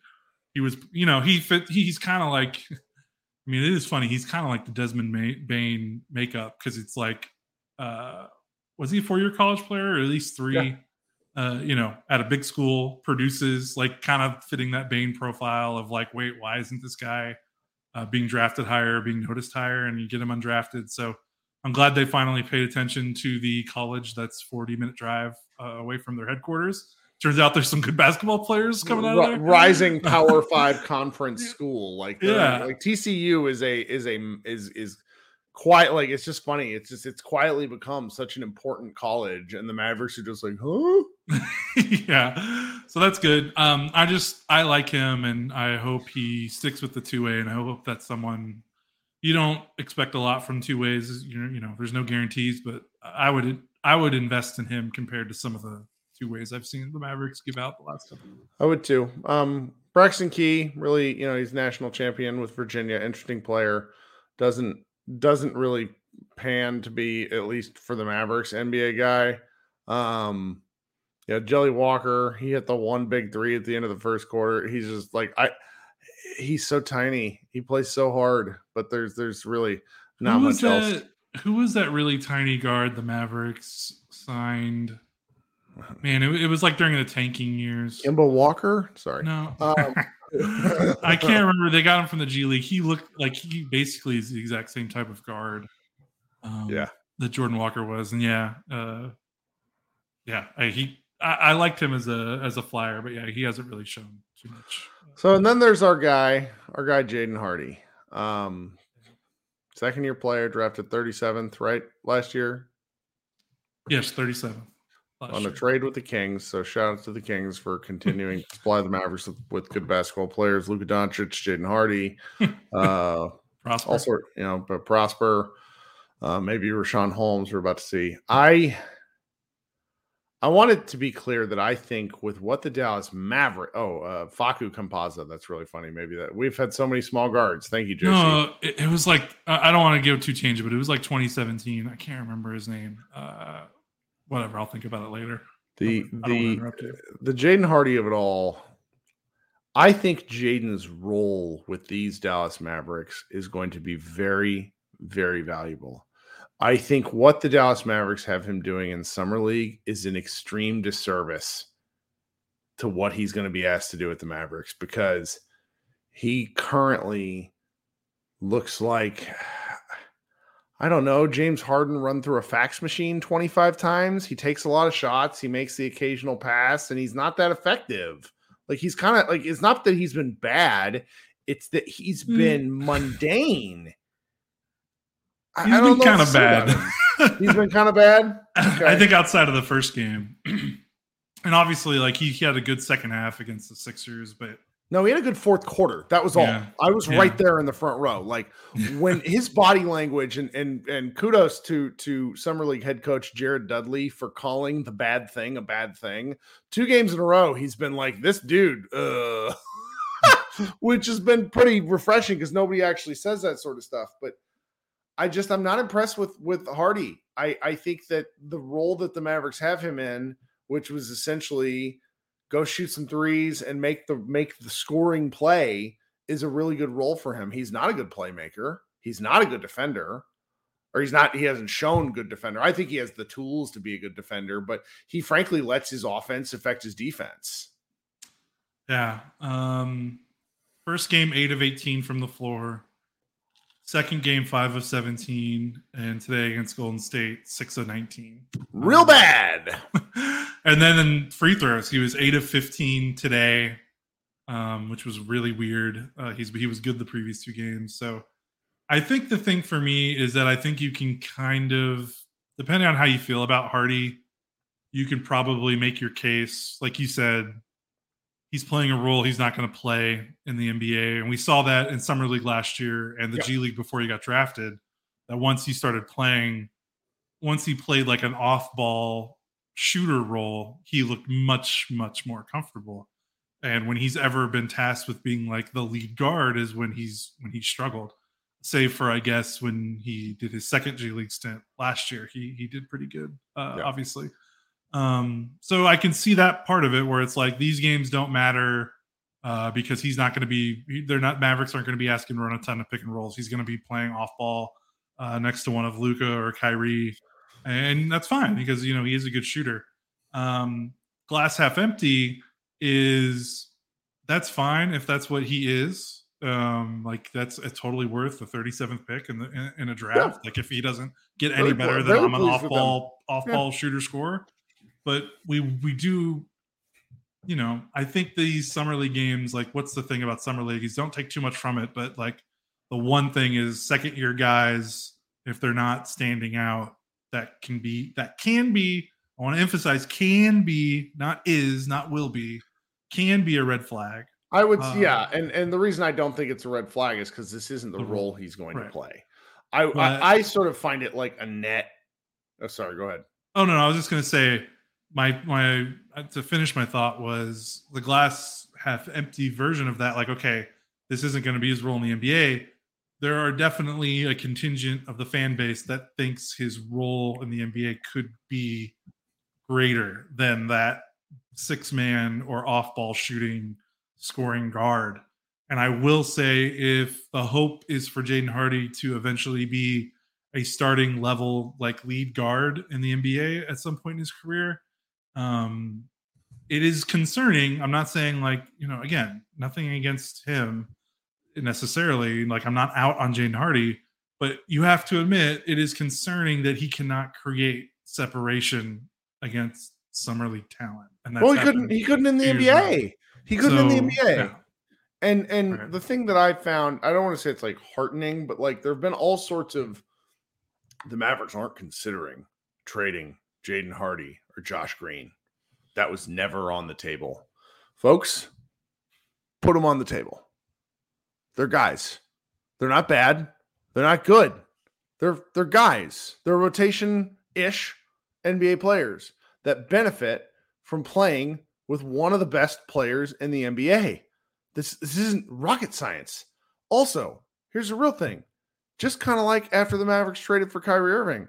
C: he was, you know, he fit. He's kind of like. I mean, it is funny. He's kind of like the Desmond Bane makeup because it's like, uh, was he a four-year college player or at least three? Uh, you know, at a big school, produces like kind of fitting that Bane profile of like, wait, why isn't this guy uh, being drafted higher, being noticed higher, and you get him undrafted? So I'm glad they finally paid attention to the college that's 40 minute drive uh, away from their headquarters. Turns out there's some good basketball players coming out of there.
B: rising Power Five conference school. Like
C: Yeah.
B: like TCU is a is a is is quite like it's just funny. It's just it's quietly become such an important college, and the Mavericks are just like, huh?
C: yeah so that's good um i just i like him and i hope he sticks with the two way and i hope that's someone you don't expect a lot from two ways you know you know there's no guarantees but i would i would invest in him compared to some of the two ways i've seen the mavericks give out the last couple.
B: I would too. Um, Braxton Key, really, you know, he's national champion with Virginia. Interesting player. Doesn't doesn't really pan to be at least for the Mavericks NBA guy. Um, yeah, Jelly Walker. He hit the one big three at the end of the first quarter. He's just like I. He's so tiny. He plays so hard, but there's there's really not
C: who
B: much else.
C: that who was that really tiny guard the mavericks signed Man, it, it was like during the tanking years.
B: Kemba Walker? Sorry.
C: No.
B: Um,
C: I can't remember. They got him from the G League. He looked like he basically is the exact same type of guard. Um,
B: yeah.
C: That Jordan Walker was. And yeah, uh, yeah, I, he I, I, liked him as a as a flyer, but yeah, he hasn't really shown too much.
B: So and then there's our guy, our guy Jaden Hardy. Um, second year player drafted 37th, right? Last year.
C: Yes, 37th.
B: On a trade with the Kings. So shout out to the Kings for continuing to supply the Mavericks with, with good basketball players: Luka Doncic, Jaden Hardy, uh,
C: Prosper.
B: all sort, you know, but Prosper, uh, maybe Richaun Holmes. We're about to see. I I want it to be clear that I think with what the Dallas Maverick, oh, uh, Facu Campazzo, that's really funny. Maybe that we've had so many small guards. Thank you, Josie.
C: No, it, it was like I don't want to give too change, but it was like 2017. I can't remember his name. Uh, whatever, I'll think about it later.
B: the
C: I don't wanna
B: the the Jaden Hardy of it all. I think Jaden's role with these Dallas Mavericks is going to be very, very valuable. I think what the Dallas Mavericks have him doing in summer league is an extreme disservice to what he's going to be asked to do with the Mavericks because he currently looks like I don't know, James Harden run through a fax machine 25 times. He takes a lot of shots, he makes the occasional pass and he's not that effective. Like he's kind of like it's not that he's been bad, it's that he's
C: Hmm.
B: been mundane. I-
C: He's
B: I don't
C: been kind of bad.
B: He's been kind of bad.
C: I think outside of the first game, and obviously, like he, he had a good second half against the Sixers, but
B: No, he had a good fourth quarter. That was all.
C: Yeah.
B: I was
C: Yeah.
B: right there in the front row. Like when his body language and and and kudos to to summer league head coach Jared Dudley for calling the bad thing a bad thing. Two games in a row, he's been like this dude. Uh, which has been pretty refreshing because nobody actually says that sort of stuff. But I just I'm not impressed with with Hardy. I I think that the role that the Mavericks have him in, which was essentially go shoot some threes and make the make the scoring play, is a really good role for him. He's not a good playmaker. He's not a good defender. Or he's not, he hasn't shown good defender. I think he has the tools to be a good defender, but he frankly lets his offense affect his defense.
C: Yeah. Um, first game, eight of 18 from the floor. Second game, five of 17. And today against Golden State, six of 19.
B: Real
C: Um,
B: bad.
C: and then in free throws, he was eight of 15 today, um, which was really weird. Uh, he's he was good the previous two games. So I think the thing for me is that I think you can kind of, depending on how you feel about Hardy, you can probably make your case, like you said, he's playing a role he's not going to play in the NBA. And we saw that in Summer League last year and the. G League before he got drafted. That once he started playing, once he played like an off ball shooter role, he looked much, much more comfortable. And when he's ever been tasked with being like the lead guard is when he's when he struggled. Save for I guess when he did his second G League stint last year. He he did pretty good, uh, obviously. Um, so I can see that part of it where it's like these games don't matter uh, because he's not going to be. They're not Mavericks aren't going to be asking to run a ton of pick and rolls. He's going to be playing off ball uh, next to one of Luka or Kyrie, and that's fine because you know he is a good shooter. Um, glass half empty is that's fine if that's what he is. Um, like that's a totally worth the 37th pick in the in, in a draft. Like if he doesn't get any better than I'm an off ball off
B: Yeah.
C: ball shooter scorer, but we we do you know, I think these summer league games, like what's the thing about summer league is don't take too much from it, but like the one thing is second year guys, if they're not standing out, that can be that can be, I want to emphasize can be, not is, not will be, can be a red flag.
B: I would,
C: Uh,
B: yeah, and and the reason I don't think it's a red flag is because this isn't the
C: The
B: role
C: role.
B: he's going
C: Right.
B: to play. I,
C: But-
B: I I sort of find it like a net. Oh, sorry. Go ahead.
C: Oh no, no, I was just gonna say my my uh, to finish my thought was the glass half empty version of that. Like, okay, this isn't going to be his role in the NBA. There are definitely a contingent of the fan base that thinks his role in the NBA could be greater than that six man or off ball shooting scoring guard. And I will say, if the hope is for Jaden Hardy to eventually be a starting level like lead guard in the NBA at some point in his career, um, it is concerning. I'm not saying like you know again nothing against him necessarily. Like I'm not out on Jaden Hardy, but you have to admit it is concerning that he cannot create separation against summer league talent. And that's
B: well, he couldn't. He couldn't in the
C: two years in a row.
B: NBA. He couldn't in the NBA.
C: yeah.
B: And and
C: Right.
B: the thing that I found, I don't want to say it's like heartening, but like there have been all sorts of the Mavericks aren't considering trading Jaden Hardy or Josh Green. That was never on the table. Folks, put them on the table. They're guys. They're not bad. They're not good. They're they're guys. They're rotation-ish NBA players that benefit from playing with one of the best players in the NBA. This this isn't rocket science. Also, here's the real thing. Just kind of like after the Mavericks traded for Kyrie Irving,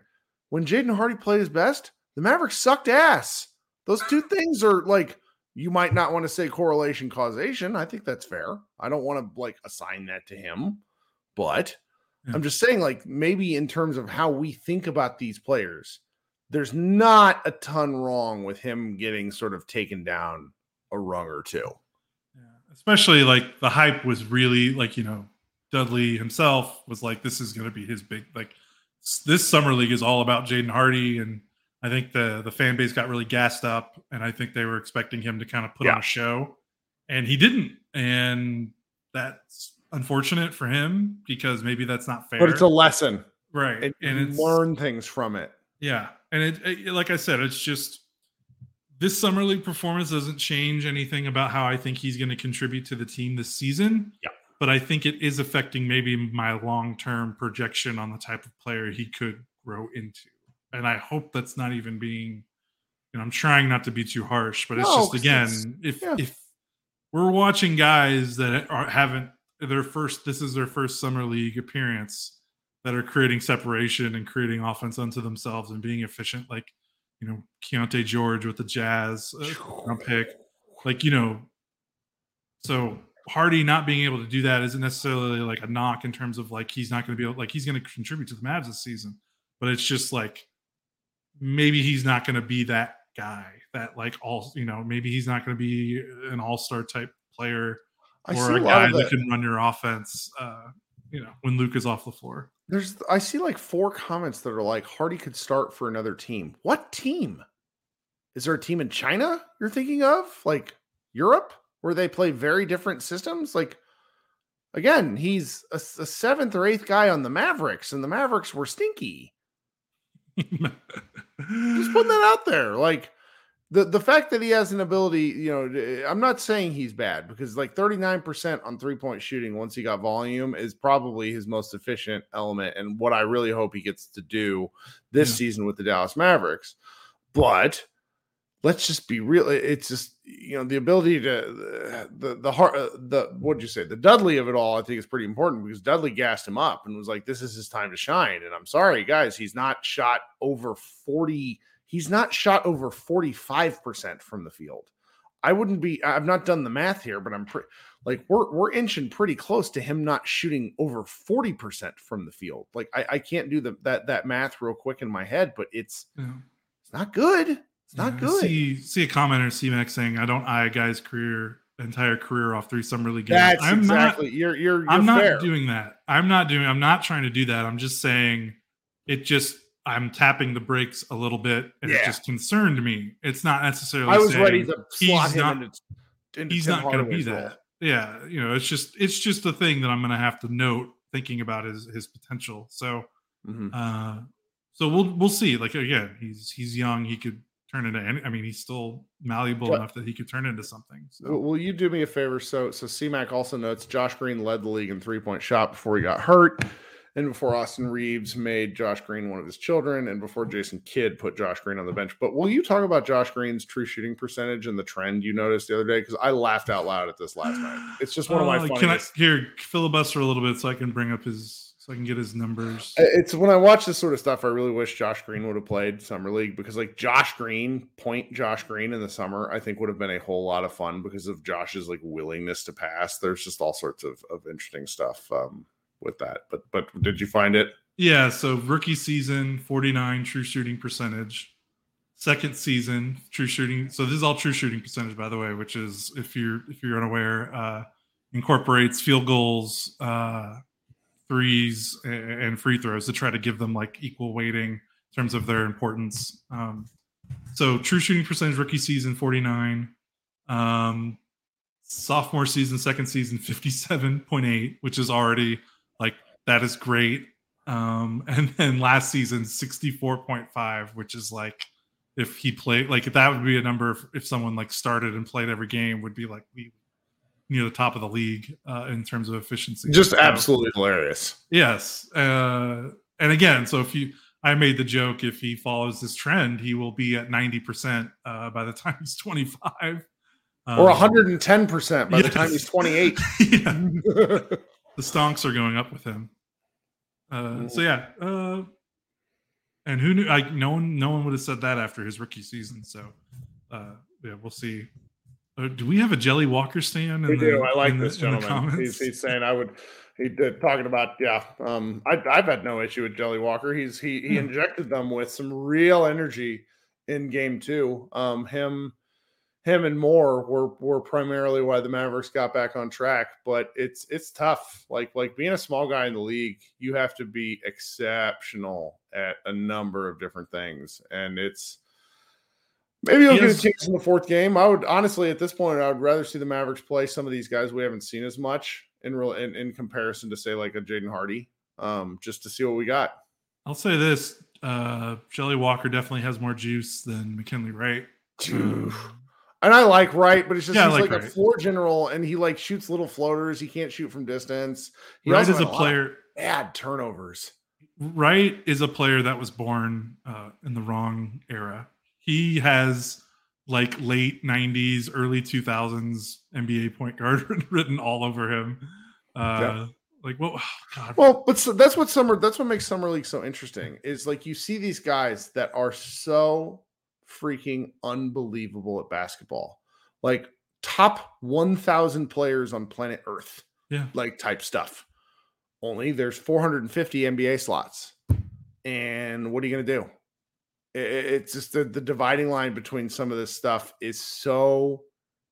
B: when Jaden Hardy played his best, the Mavericks sucked ass. Those two things are like you might not want to say correlation causation. I think that's fair. I don't want to like assign that to him, but
C: Yeah.
B: I'm just saying like maybe in terms of how we think about these players, there's not a ton wrong with him getting sort of taken down a rung or two.
C: Yeah, especially like the hype was really like you know Dudley himself was like this is going to be his big like this summer league is all about Jaden Hardy and I think the the fan base got really gassed up and I think they were expecting him to kind of put on a show and he didn't and that's unfortunate for him because maybe that's not fair
B: But it's a lesson.
C: right
B: And,
C: and it's
B: learn things from it.
C: yeah, and it, it like I said, it's just this summer league performance doesn't change anything about how I think he's going to contribute to the team this season.
B: Yeah.
C: But I think it is affecting maybe my long term projection on the type of player he could grow into. And I hope that's not even being, you know, I'm trying not to be too harsh, but it's
B: No,
C: just again,
B: it's-
C: if
B: yeah.
C: if we're watching guys that are haven't their first this is their first summer league appearance that are creating separation and creating offense unto themselves and being efficient like you know Keyonte George with the Jazz uh, pick like you know so Hardy not being able to do that isn't necessarily like a knock in terms of like he's not going to be able like he's going to contribute to the Mavs this season but it's just like maybe he's not going to be that guy that like all you know maybe he's not going to be an all-star type player
B: I
C: or a
B: a
C: guy that
B: that.
C: can run your offense uh you know when Luke is off the floor
B: There's I see like four comments that are like Hardy could start for another team. What team? Is there a team in China you're thinking of? Like Europe where they play very different systems? Like again, he's a, a seventh or eighth guy on the Mavericks, and the Mavericks were stinky. Just putting that out there. Like the the fact that he has an ability, you know, eh, I'm not saying he's bad because like 39% on three point shooting once he got volume is probably his most efficient element and what I really hope he gets to do this
C: Yeah.
B: season with the Dallas Mavericks. But let's just be real. It's just you know the ability to the the heart uh, the what'd you say the Dudley of it all. I think is pretty important because Dudley gassed him up and was like, "This is his time to shine." And I'm sorry, guys, he's not shot over forty. He's not shot over forty five percent from the field. I wouldn't be. I've not done the math here, but I'm pretty like we're we're inching pretty close to him not shooting over forty percent from the field. Like I, I can't do the that that math real quick in my head, but it's
C: Yeah.
B: it's not good. It's not
C: Yeah,
B: good.
C: See, see a commenter, C Max saying, "I don't eye a guy's career, entire career off three summer league games."
B: That's
C: I'm
B: exactly
C: not.
B: you're you're you're
C: I'm not doing that. I'm not doing. I'm not trying to do that. I'm just saying, it just. I'm tapping the brakes a little bit, and it just concerned me. It's not necessarily.
B: I was ready to slot
C: he's
B: him
C: not-
B: into, into
C: he's
B: Tim
C: not going to be
B: role.
C: that. Yeah, you know, it's just it's just a thing that I'm going to have to note thinking about his his potential. So,
B: Mhm.
C: uh, so we'll we'll see. Like again, he's he's young. He could turn into. Any, I mean, he's still malleable enough that he could turn into something. So.
B: Will you do me a favor? So, so CMAC also notes Josh Green led the league in three point shot before he got hurt, and before Austin Reaves made Josh Green one of his children, and before Jason Kidd put Josh Green on the bench. But will you talk about Josh Green's true shooting percentage and the trend you noticed the other day? Because I laughed out loud at this last night. It's just one of my
C: Uh,
B: funniest.
C: Can I here filibuster a little bit so I can bring up his so I can get his numbers?
B: It's when I watch this sort of stuff, I really wish Josh Green would have played summer league because, like, Josh Green, point Josh Green in the summer, I think would have been a whole lot of fun because of Josh's like willingness to pass. There's just all sorts of, of interesting stuff um, with that. But but did you find it?
C: Yeah, so rookie season, 49 true shooting percentage. Second season, true shooting. So this is all true shooting percentage, by the way, which is if you're if you're unaware, uh, incorporates field goals, uh, threes, and free throws to try to give them like equal weighting in terms of their importance. Um, so true shooting percentage, rookie season, 49. Um, sophomore season, second season, 57.8, which is already like that is great. Um, and then last season, 64.5, which is like if he played like that would be a number if, if someone like started and played every game would be like be near the top of the league uh, in terms of efficiency.
B: Just
C: So-
B: absolutely hilarious.
C: Yes. Uh, and again, so if you, I made the joke, if he follows this trend, he will be at 90% uh, by the time he's 25. Um,
B: Or 110 percent by the time he's 28.
C: the stonks are going up with him. Uh, so yeah, uh, and who knew? Like no one, no one would have said that after his rookie season. So uh, yeah, we'll see. Uh, do we have a Jelly Walker stand? In
B: We
C: the,
B: do. I like this
C: the
B: gentleman. He's, he's saying I would. He did talking about yeah. Um, I, I've had no issue with Jelly Walker. He's he he
C: Yeah.
B: injected them with some real energy in game two. Um, him him and Moore were were primarily why the Mavericks got back on track. But it's it's tough. Like like being a small guy in the league, you have to be exceptional at a number of different things, and it's. Maybe he'll get a chance in the fourth game. I would honestly, at this point, I would rather see the Mavericks play some of these guys we haven't seen as much in real in, in comparison to say like a Jaden Hardy, um, just to see what we got.
C: I'll say this: uh, Jelly Walker definitely has more juice than McKinley Wright.
B: And I like Wright, but it's just
C: Yeah,
B: he's
C: like
B: like, a floor general, and he like shoots little floaters. He can't shoot from distance. He
C: Wright is a
B: had lot of
C: player.
B: bad turnovers.
C: Wright is a player that was born uh, in the wrong era. He has like late 90s, early 2000s NBA point guard written all over him. Uh, yeah. Like, well, oh,
B: God. Well, but so that's what summer, that's what makes Summer League so interesting is like you see these guys that are so freaking unbelievable at basketball. Like, top 1000 players on planet Earth.
C: Yeah.
B: Like, type stuff. Only there's 450 NBA slots. And what are you going to do? It's just the, the dividing line between some of this stuff is so,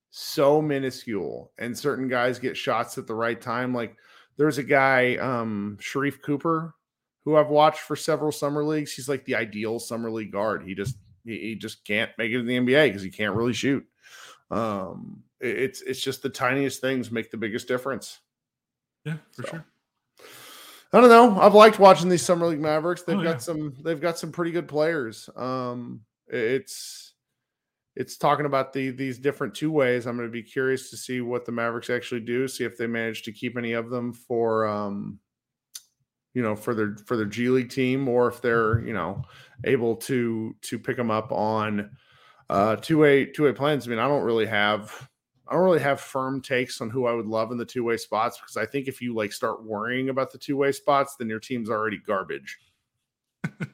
B: so minuscule. And certain guys get shots at the right time. Like there's a guy, um, Sharife Cooper, who I've watched for several summer leagues. He's like the ideal summer league guard. He just he, he just can't make it in the NBA because he can't really shoot. Um, it, it's it's just the tiniest things make the biggest difference.
C: Yeah, for so. sure.
B: I don't know. I've liked watching these summer league Mavericks. They've oh, got yeah. some. They've got some pretty good players. Um, it's it's talking about the these different two ways. I'm going to be curious to see what the Mavericks actually do. See if they manage to keep any of them for um, you know, for their for their G League team, or if they're you know able to to pick them up on uh two way two way plans. I mean, I don't really have I don't really have firm takes on who I would love in the two way spots because I think if you like start worrying about the two way spots, then your team's already garbage.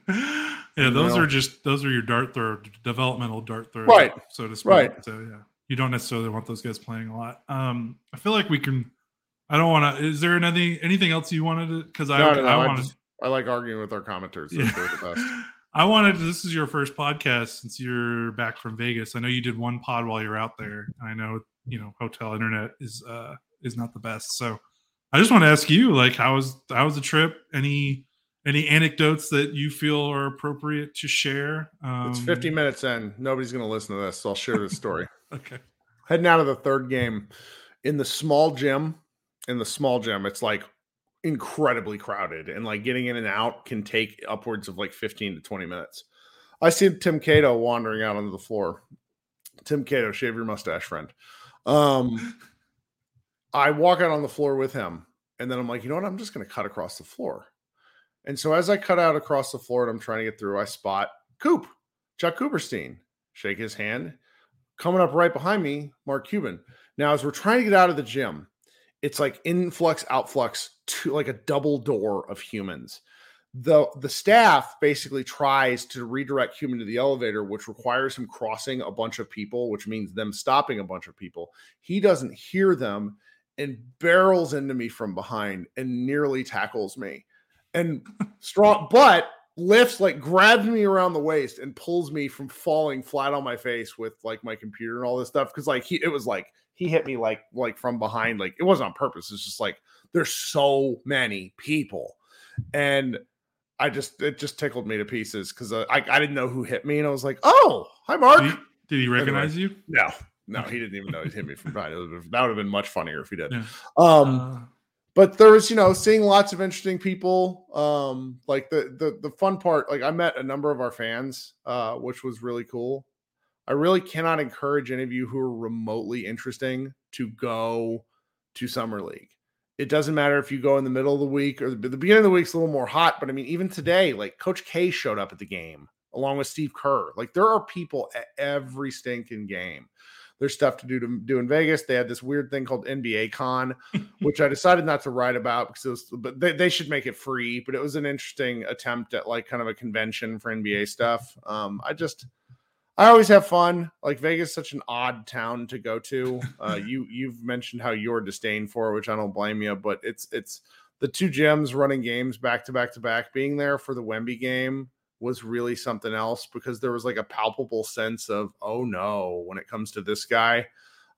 C: yeah, those know? are just those are your dart throw, developmental dart throw,
B: right?
C: So to speak.
B: Right.
C: So yeah, you don't necessarily want those guys playing a lot. Um, I feel like we can. I don't want to. Is there anything anything else you wanted to? Because I no, no, I,
B: wanted. I, I like arguing with our commenters. Yeah.
C: I wanted this is your first podcast since you're back from Vegas. I know you did one pod while you're out there. I know you know hotel internet is uh is not the best. So I just want to ask you, like, how was how was the trip? Any any anecdotes that you feel are appropriate to share?
B: Um, it's 50 minutes in. Nobody's going to listen to this, so I'll share this story.
C: okay.
B: Heading out of the third game in the small gym. In the small gym, it's like incredibly crowded, and like getting in and out can take upwards of like 15 to 20 minutes. I see Tim Cato wandering out onto the floor. Tim Cato, shave your mustache, friend. Um, I walk out on the floor with him, and then I'm like, you know what? I'm just going to cut across the floor. And so as I cut out across the floor and I'm trying to get through, I spot Coop, Chuck Cooperstein, shake his hand. Coming up right behind me, Mark Cuban. Now, as we're trying to get out of the gym, it's like influx, outflux, to like a double door of humans the the staff basically tries to redirect human to the elevator which requires him crossing a bunch of people which means them stopping a bunch of people. He doesn't hear them and barrels into me from behind and nearly tackles me. And strong but lifts like grabs me around the waist and pulls me from falling flat on my face with like my computer and all this stuff. Because like he it was like he hit me like like from behind. Like it wasn't on purpose. It's just like there's so many people. And I just it just tickled me to pieces because uh, I I didn't know who hit me, and I was like, "Oh, hi, Mark."
C: Did he, did he recognize anyway, you?
B: No, no, he didn't even know he hit me from behind. that would have been much funnier if he did. Yeah. Um, uh, but there was, you know, seeing lots of interesting people. Um, like the the the fun part, like I met a number of our fans, uh, which was really cool. I really cannot encourage any of you who are remotely interesting to go to summer league it doesn't matter if you go in the middle of the week or the, the beginning of the week's a little more hot. But I mean, even today, like Coach K showed up at the game along with Steve Kerr. Like there are people at every stinking game. There's stuff to do to do in Vegas. They had this weird thing called NBA Con, which I decided not to write about because it was, but they, they should make it free. But it was an interesting attempt at like kind of a convention for NBA stuff. Um, I just I always have fun. Like Vegas is such an odd town to go to. Uh, you you've mentioned how you're disdain for, which I don't blame you, but it's it's the two gems running games back to back to back. Being there for the Wemby game was really something else because there was like a palpable sense of oh no when it comes to this guy.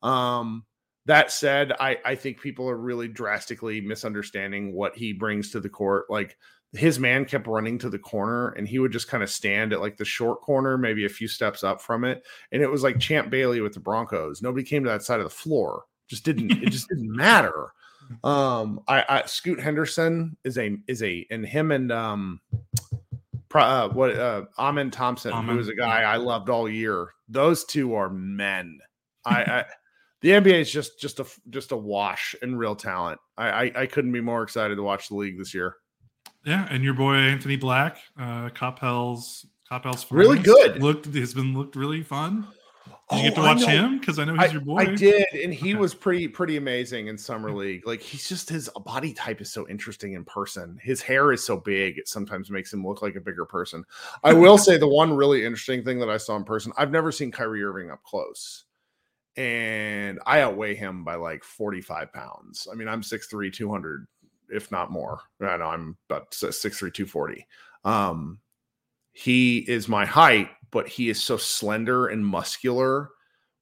B: Um, that said, I I think people are really drastically misunderstanding what he brings to the court. Like his man kept running to the corner and he would just kind of stand at like the short corner, maybe a few steps up from it. And it was like Champ Bailey with the Broncos. Nobody came to that side of the floor. Just didn't, it just didn't matter. Um, I, I Scoot Henderson is a, is a, and him and, um, uh, what, uh, Amen Thompson, Amen. was a guy I loved all year. Those two are men. I, I, the NBA is just, just a, just a wash in real talent. I, I, I couldn't be more excited to watch the league this year.
C: Yeah, and your boy Anthony Black, uh, Coppell's Coppell's
B: really good.
C: Looked has been looked really fun. Did you get to
B: Oh,
C: watch him? Because I know
B: I,
C: he's your boy.
B: I did, and he
C: Okay.
B: was pretty pretty amazing in summer league. Like he's just his body type is so interesting in person. His hair is so big; it sometimes makes him look like a bigger person. I will say the one really interesting thing that I saw in person. I've never seen Kyrie Irving up close, and I outweigh him by like forty five pounds. I mean, I'm 6'3", 200, if not more. I know I'm about 6'3", 240. Um, he is my height, but he is so slender and muscular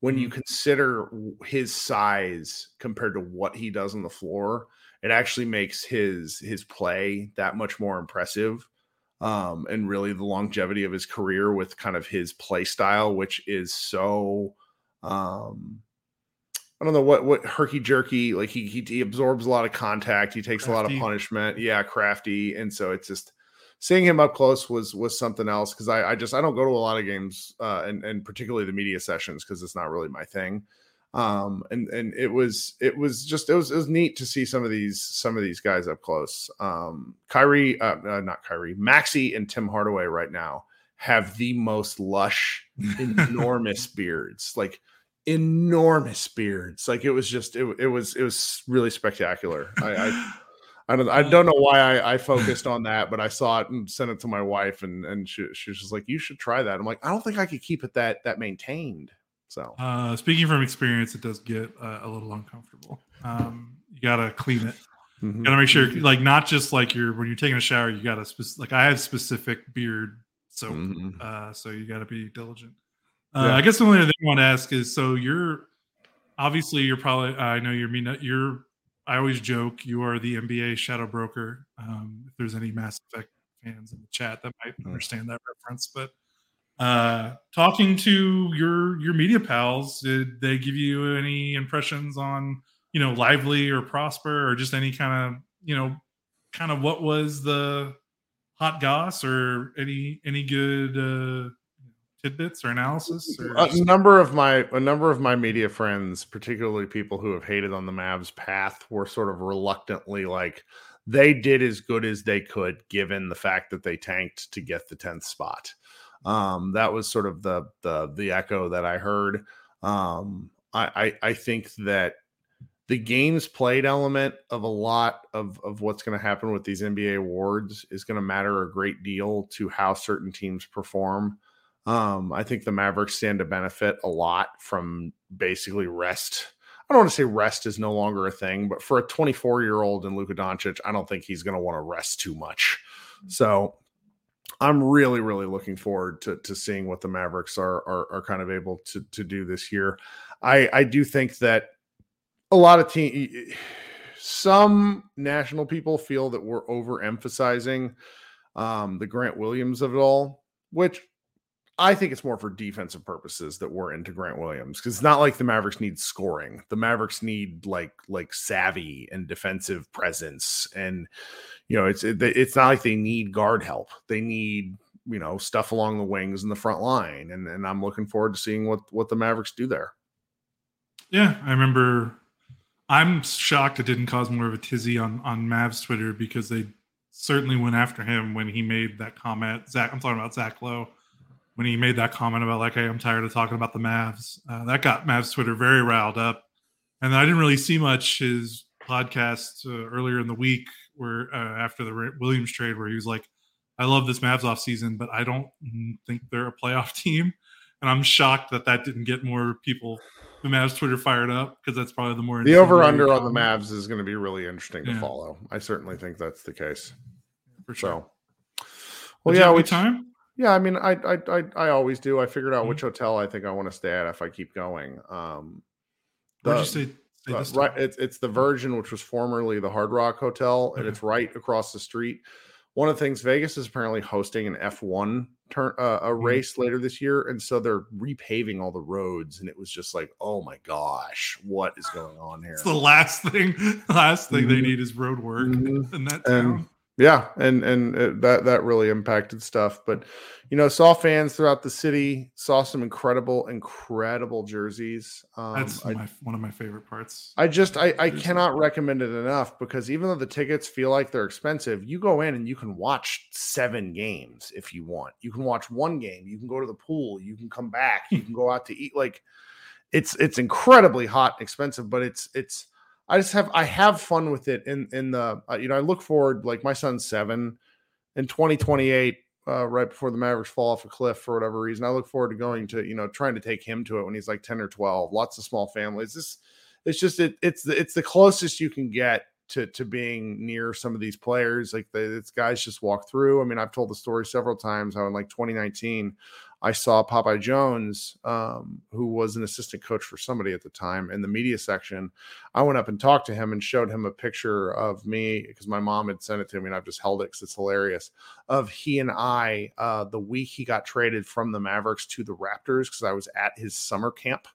B: when you consider his size compared to what he does on the floor, it actually makes his his play that much more impressive. Um, and really the longevity of his career with kind of his play style, which is so um I don't know what what herky jerky like he, he he absorbs a lot of contact, he takes a lot of punishment, yeah, crafty, and so it's just seeing him up close was was something else because I, I just I don't go to a lot of games uh, and and particularly the media sessions because it's not really my thing. Um, and and it was it was just it was it was neat to see some of these some of these guys up close. Um, Kyrie, uh, uh, not Kyrie, Maxi and Tim Hardaway right now have the most lush, enormous beards, like enormous beards. Like it was just it, it was it was really spectacular. I, I I don't I don't know why I, I focused on that, but I saw it and sent it to my wife, and and she, she was just like, "You should try that." I'm like, I don't think I could keep it that that maintained. So
C: Uh, speaking from experience, it does get uh, a little uncomfortable. Um, you gotta clean it.
B: mhm.
C: You gotta make sure, like, not just like you're when you're taking a shower. You gotta spec- like I have specific beard soap,
B: Mhm.
C: uh, so you gotta be diligent. Uh,
B: Yeah.
C: I guess the only other thing I want to ask is, so you're obviously you're probably I know you're mean you're. I always joke you are the NBA shadow broker. Um, if there's any Mass Effect fans in the chat that might
B: Mm.
C: understand that reference, but uh talking to your your media pals did they give you any impressions on you know lively or prosper or just any kind of you know kind of what was the hot goss or any any good uh tidbits or analysis or
B: a number of my a number of my media friends, particularly people who have hated on the Mavs path, were sort of reluctantly like they did as good as they could given the fact that they tanked to get the 10th spot. Um, that was sort of the the the echo that I heard. Um, I, I I think that the games played element of a lot of of what's going to happen with these NBA awards is going to matter a great deal to how certain teams perform. Um, I think the Mavericks stand to benefit a lot from basically rest. I don't want to say rest is no longer a thing, but for a 24 year old and Luka Doncic, I don't think he's going to want to rest too much. So I'm really, really looking forward to, to seeing what the Mavericks are, are are kind of able to to do this year. I I do think that a lot of team, some national people feel that we're overemphasizing um, the Grant Williams of it all, which I think it's more for defensive purposes that we're into Grant Williams because it's not like the Mavericks need scoring. The Mavericks need like like savvy and defensive presence, and you know it's it, it's not like they need guard help. They need you know stuff along the wings and the front line, and and I'm looking forward to seeing what what the Mavericks do there.
C: Yeah, I remember. I'm shocked it didn't cause more of a tizzy on on Mavs Twitter because they certainly went after him when he made that comment. Zach, I'm talking about Zach Lowe when he made that comment about like, "Hey, I'm tired of talking about the Mavs." Uh, that got Mavs Twitter very riled up, and I didn't really see much his podcast uh, earlier in the week where uh, after the Williams trade where he was like, "I love this Mavs off season, but I don't think they're a playoff team," and I'm shocked that that didn't get more people the Mavs Twitter fired up because that's probably the more
B: The over under on the Mavs is going to be really interesting to follow. I certainly think that's the case.
C: for sure.
B: So, well, yeah, we
C: time.
B: Yeah, I mean, I I I, I always do. I figured out
C: Mhm.
B: which hotel I think I want to stay at if I keep going. Um, the-
C: you say?
B: uh, right, it's it's the Virgin, which was formerly the Hard Rock Hotel, and it's right across the street. One of the things Vegas is apparently hosting an F1 turn uh, a
C: Mm-hmm.
B: race later this year, and so they're repaving all the roads, and it was just like, oh my gosh, what is going on here?
C: It's the last thing. Last thing they
B: Mhm.
C: need is road work
B: Mhm.
C: in that
B: And
C: town.
B: Yeah, and and it, that that really impacted stuff. But you know, saw fans throughout the city, saw some incredible, incredible jerseys.
C: Um, That's I, my, one of my favorite parts.
B: I just I, I cannot recommend it enough because even though the tickets feel like they're expensive, you go in and you can watch seven games if you want. You can watch one game. You can go to the pool. You can come back. You can go out to eat. Like it's it's incredibly hot and expensive, but it's it's I just have I have fun with it in in the uh, you know I look forward like my son's seven in 2028 uh, right before the Mavericks fall off a cliff for whatever reason. I look forward to going to you know trying to take him to it when he's like 10 or 12. Lots of small families. This it's just it it's the, it's the closest you can get to to being near some of these players. Like the guys just walk through. I mean, I've told the story several times how in like 2019 I saw Popeye Jones, um, who was an assistant coach for somebody at the time in the media section. I went up and talked to him and showed him a picture of me because my mom had sent it to me and I've just held it because it's hilarious. Of he and I uh, the week he got traded from the Mavericks to the Raptors because I was at his summer camp.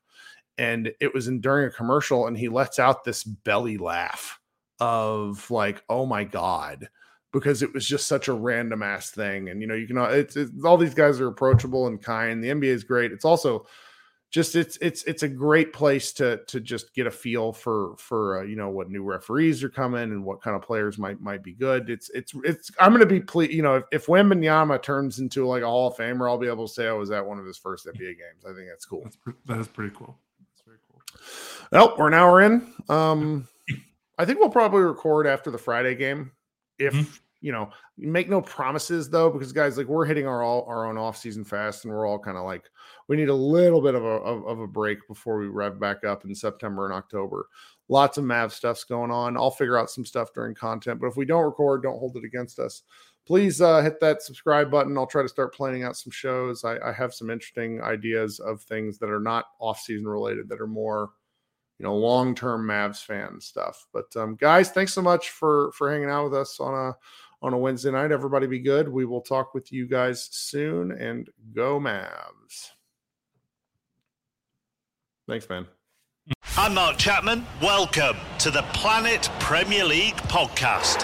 B: And it was in during a commercial, and he lets out this belly laugh of like, oh my God because it was just such a random ass thing. And you know, you can it's, it's all these guys are approachable and kind. The NBA is great. It's also just it's it's it's a great place to to just get a feel for for uh, you know what new referees are coming and what kind of players might might be good. It's it's it's I'm going to be pleased. You know, if if Wembanyama turns into like a Hall of Famer, I'll be able to say I was at one of his first NBA games. I think that's cool.
C: That's that is pretty cool. That's very cool.
B: Well, we're an hour in. Um, I think we'll probably record after the Friday game if mm-hmm. You know make no promises though because guys like we're hitting our all our own off season fast and we're all kind of like we need a little bit of a of, of, a break before we rev back up in september and october. Lots of mav stuff's going on. I'll figure out some stuff during content but if we don't record don't hold it against us please uh, hit that subscribe button. I'll try to start planning out some shows. I, I have some interesting ideas of things that are not off season related that are more you know long term Mavs fan stuff. But um, guys, thanks so much for for hanging out with us on a on a Wednesday night. Everybody be good. We will talk with you guys soon and go Mavs. Thanks, man.
D: I'm Mark Chapman. Welcome to the Planet Premier League podcast.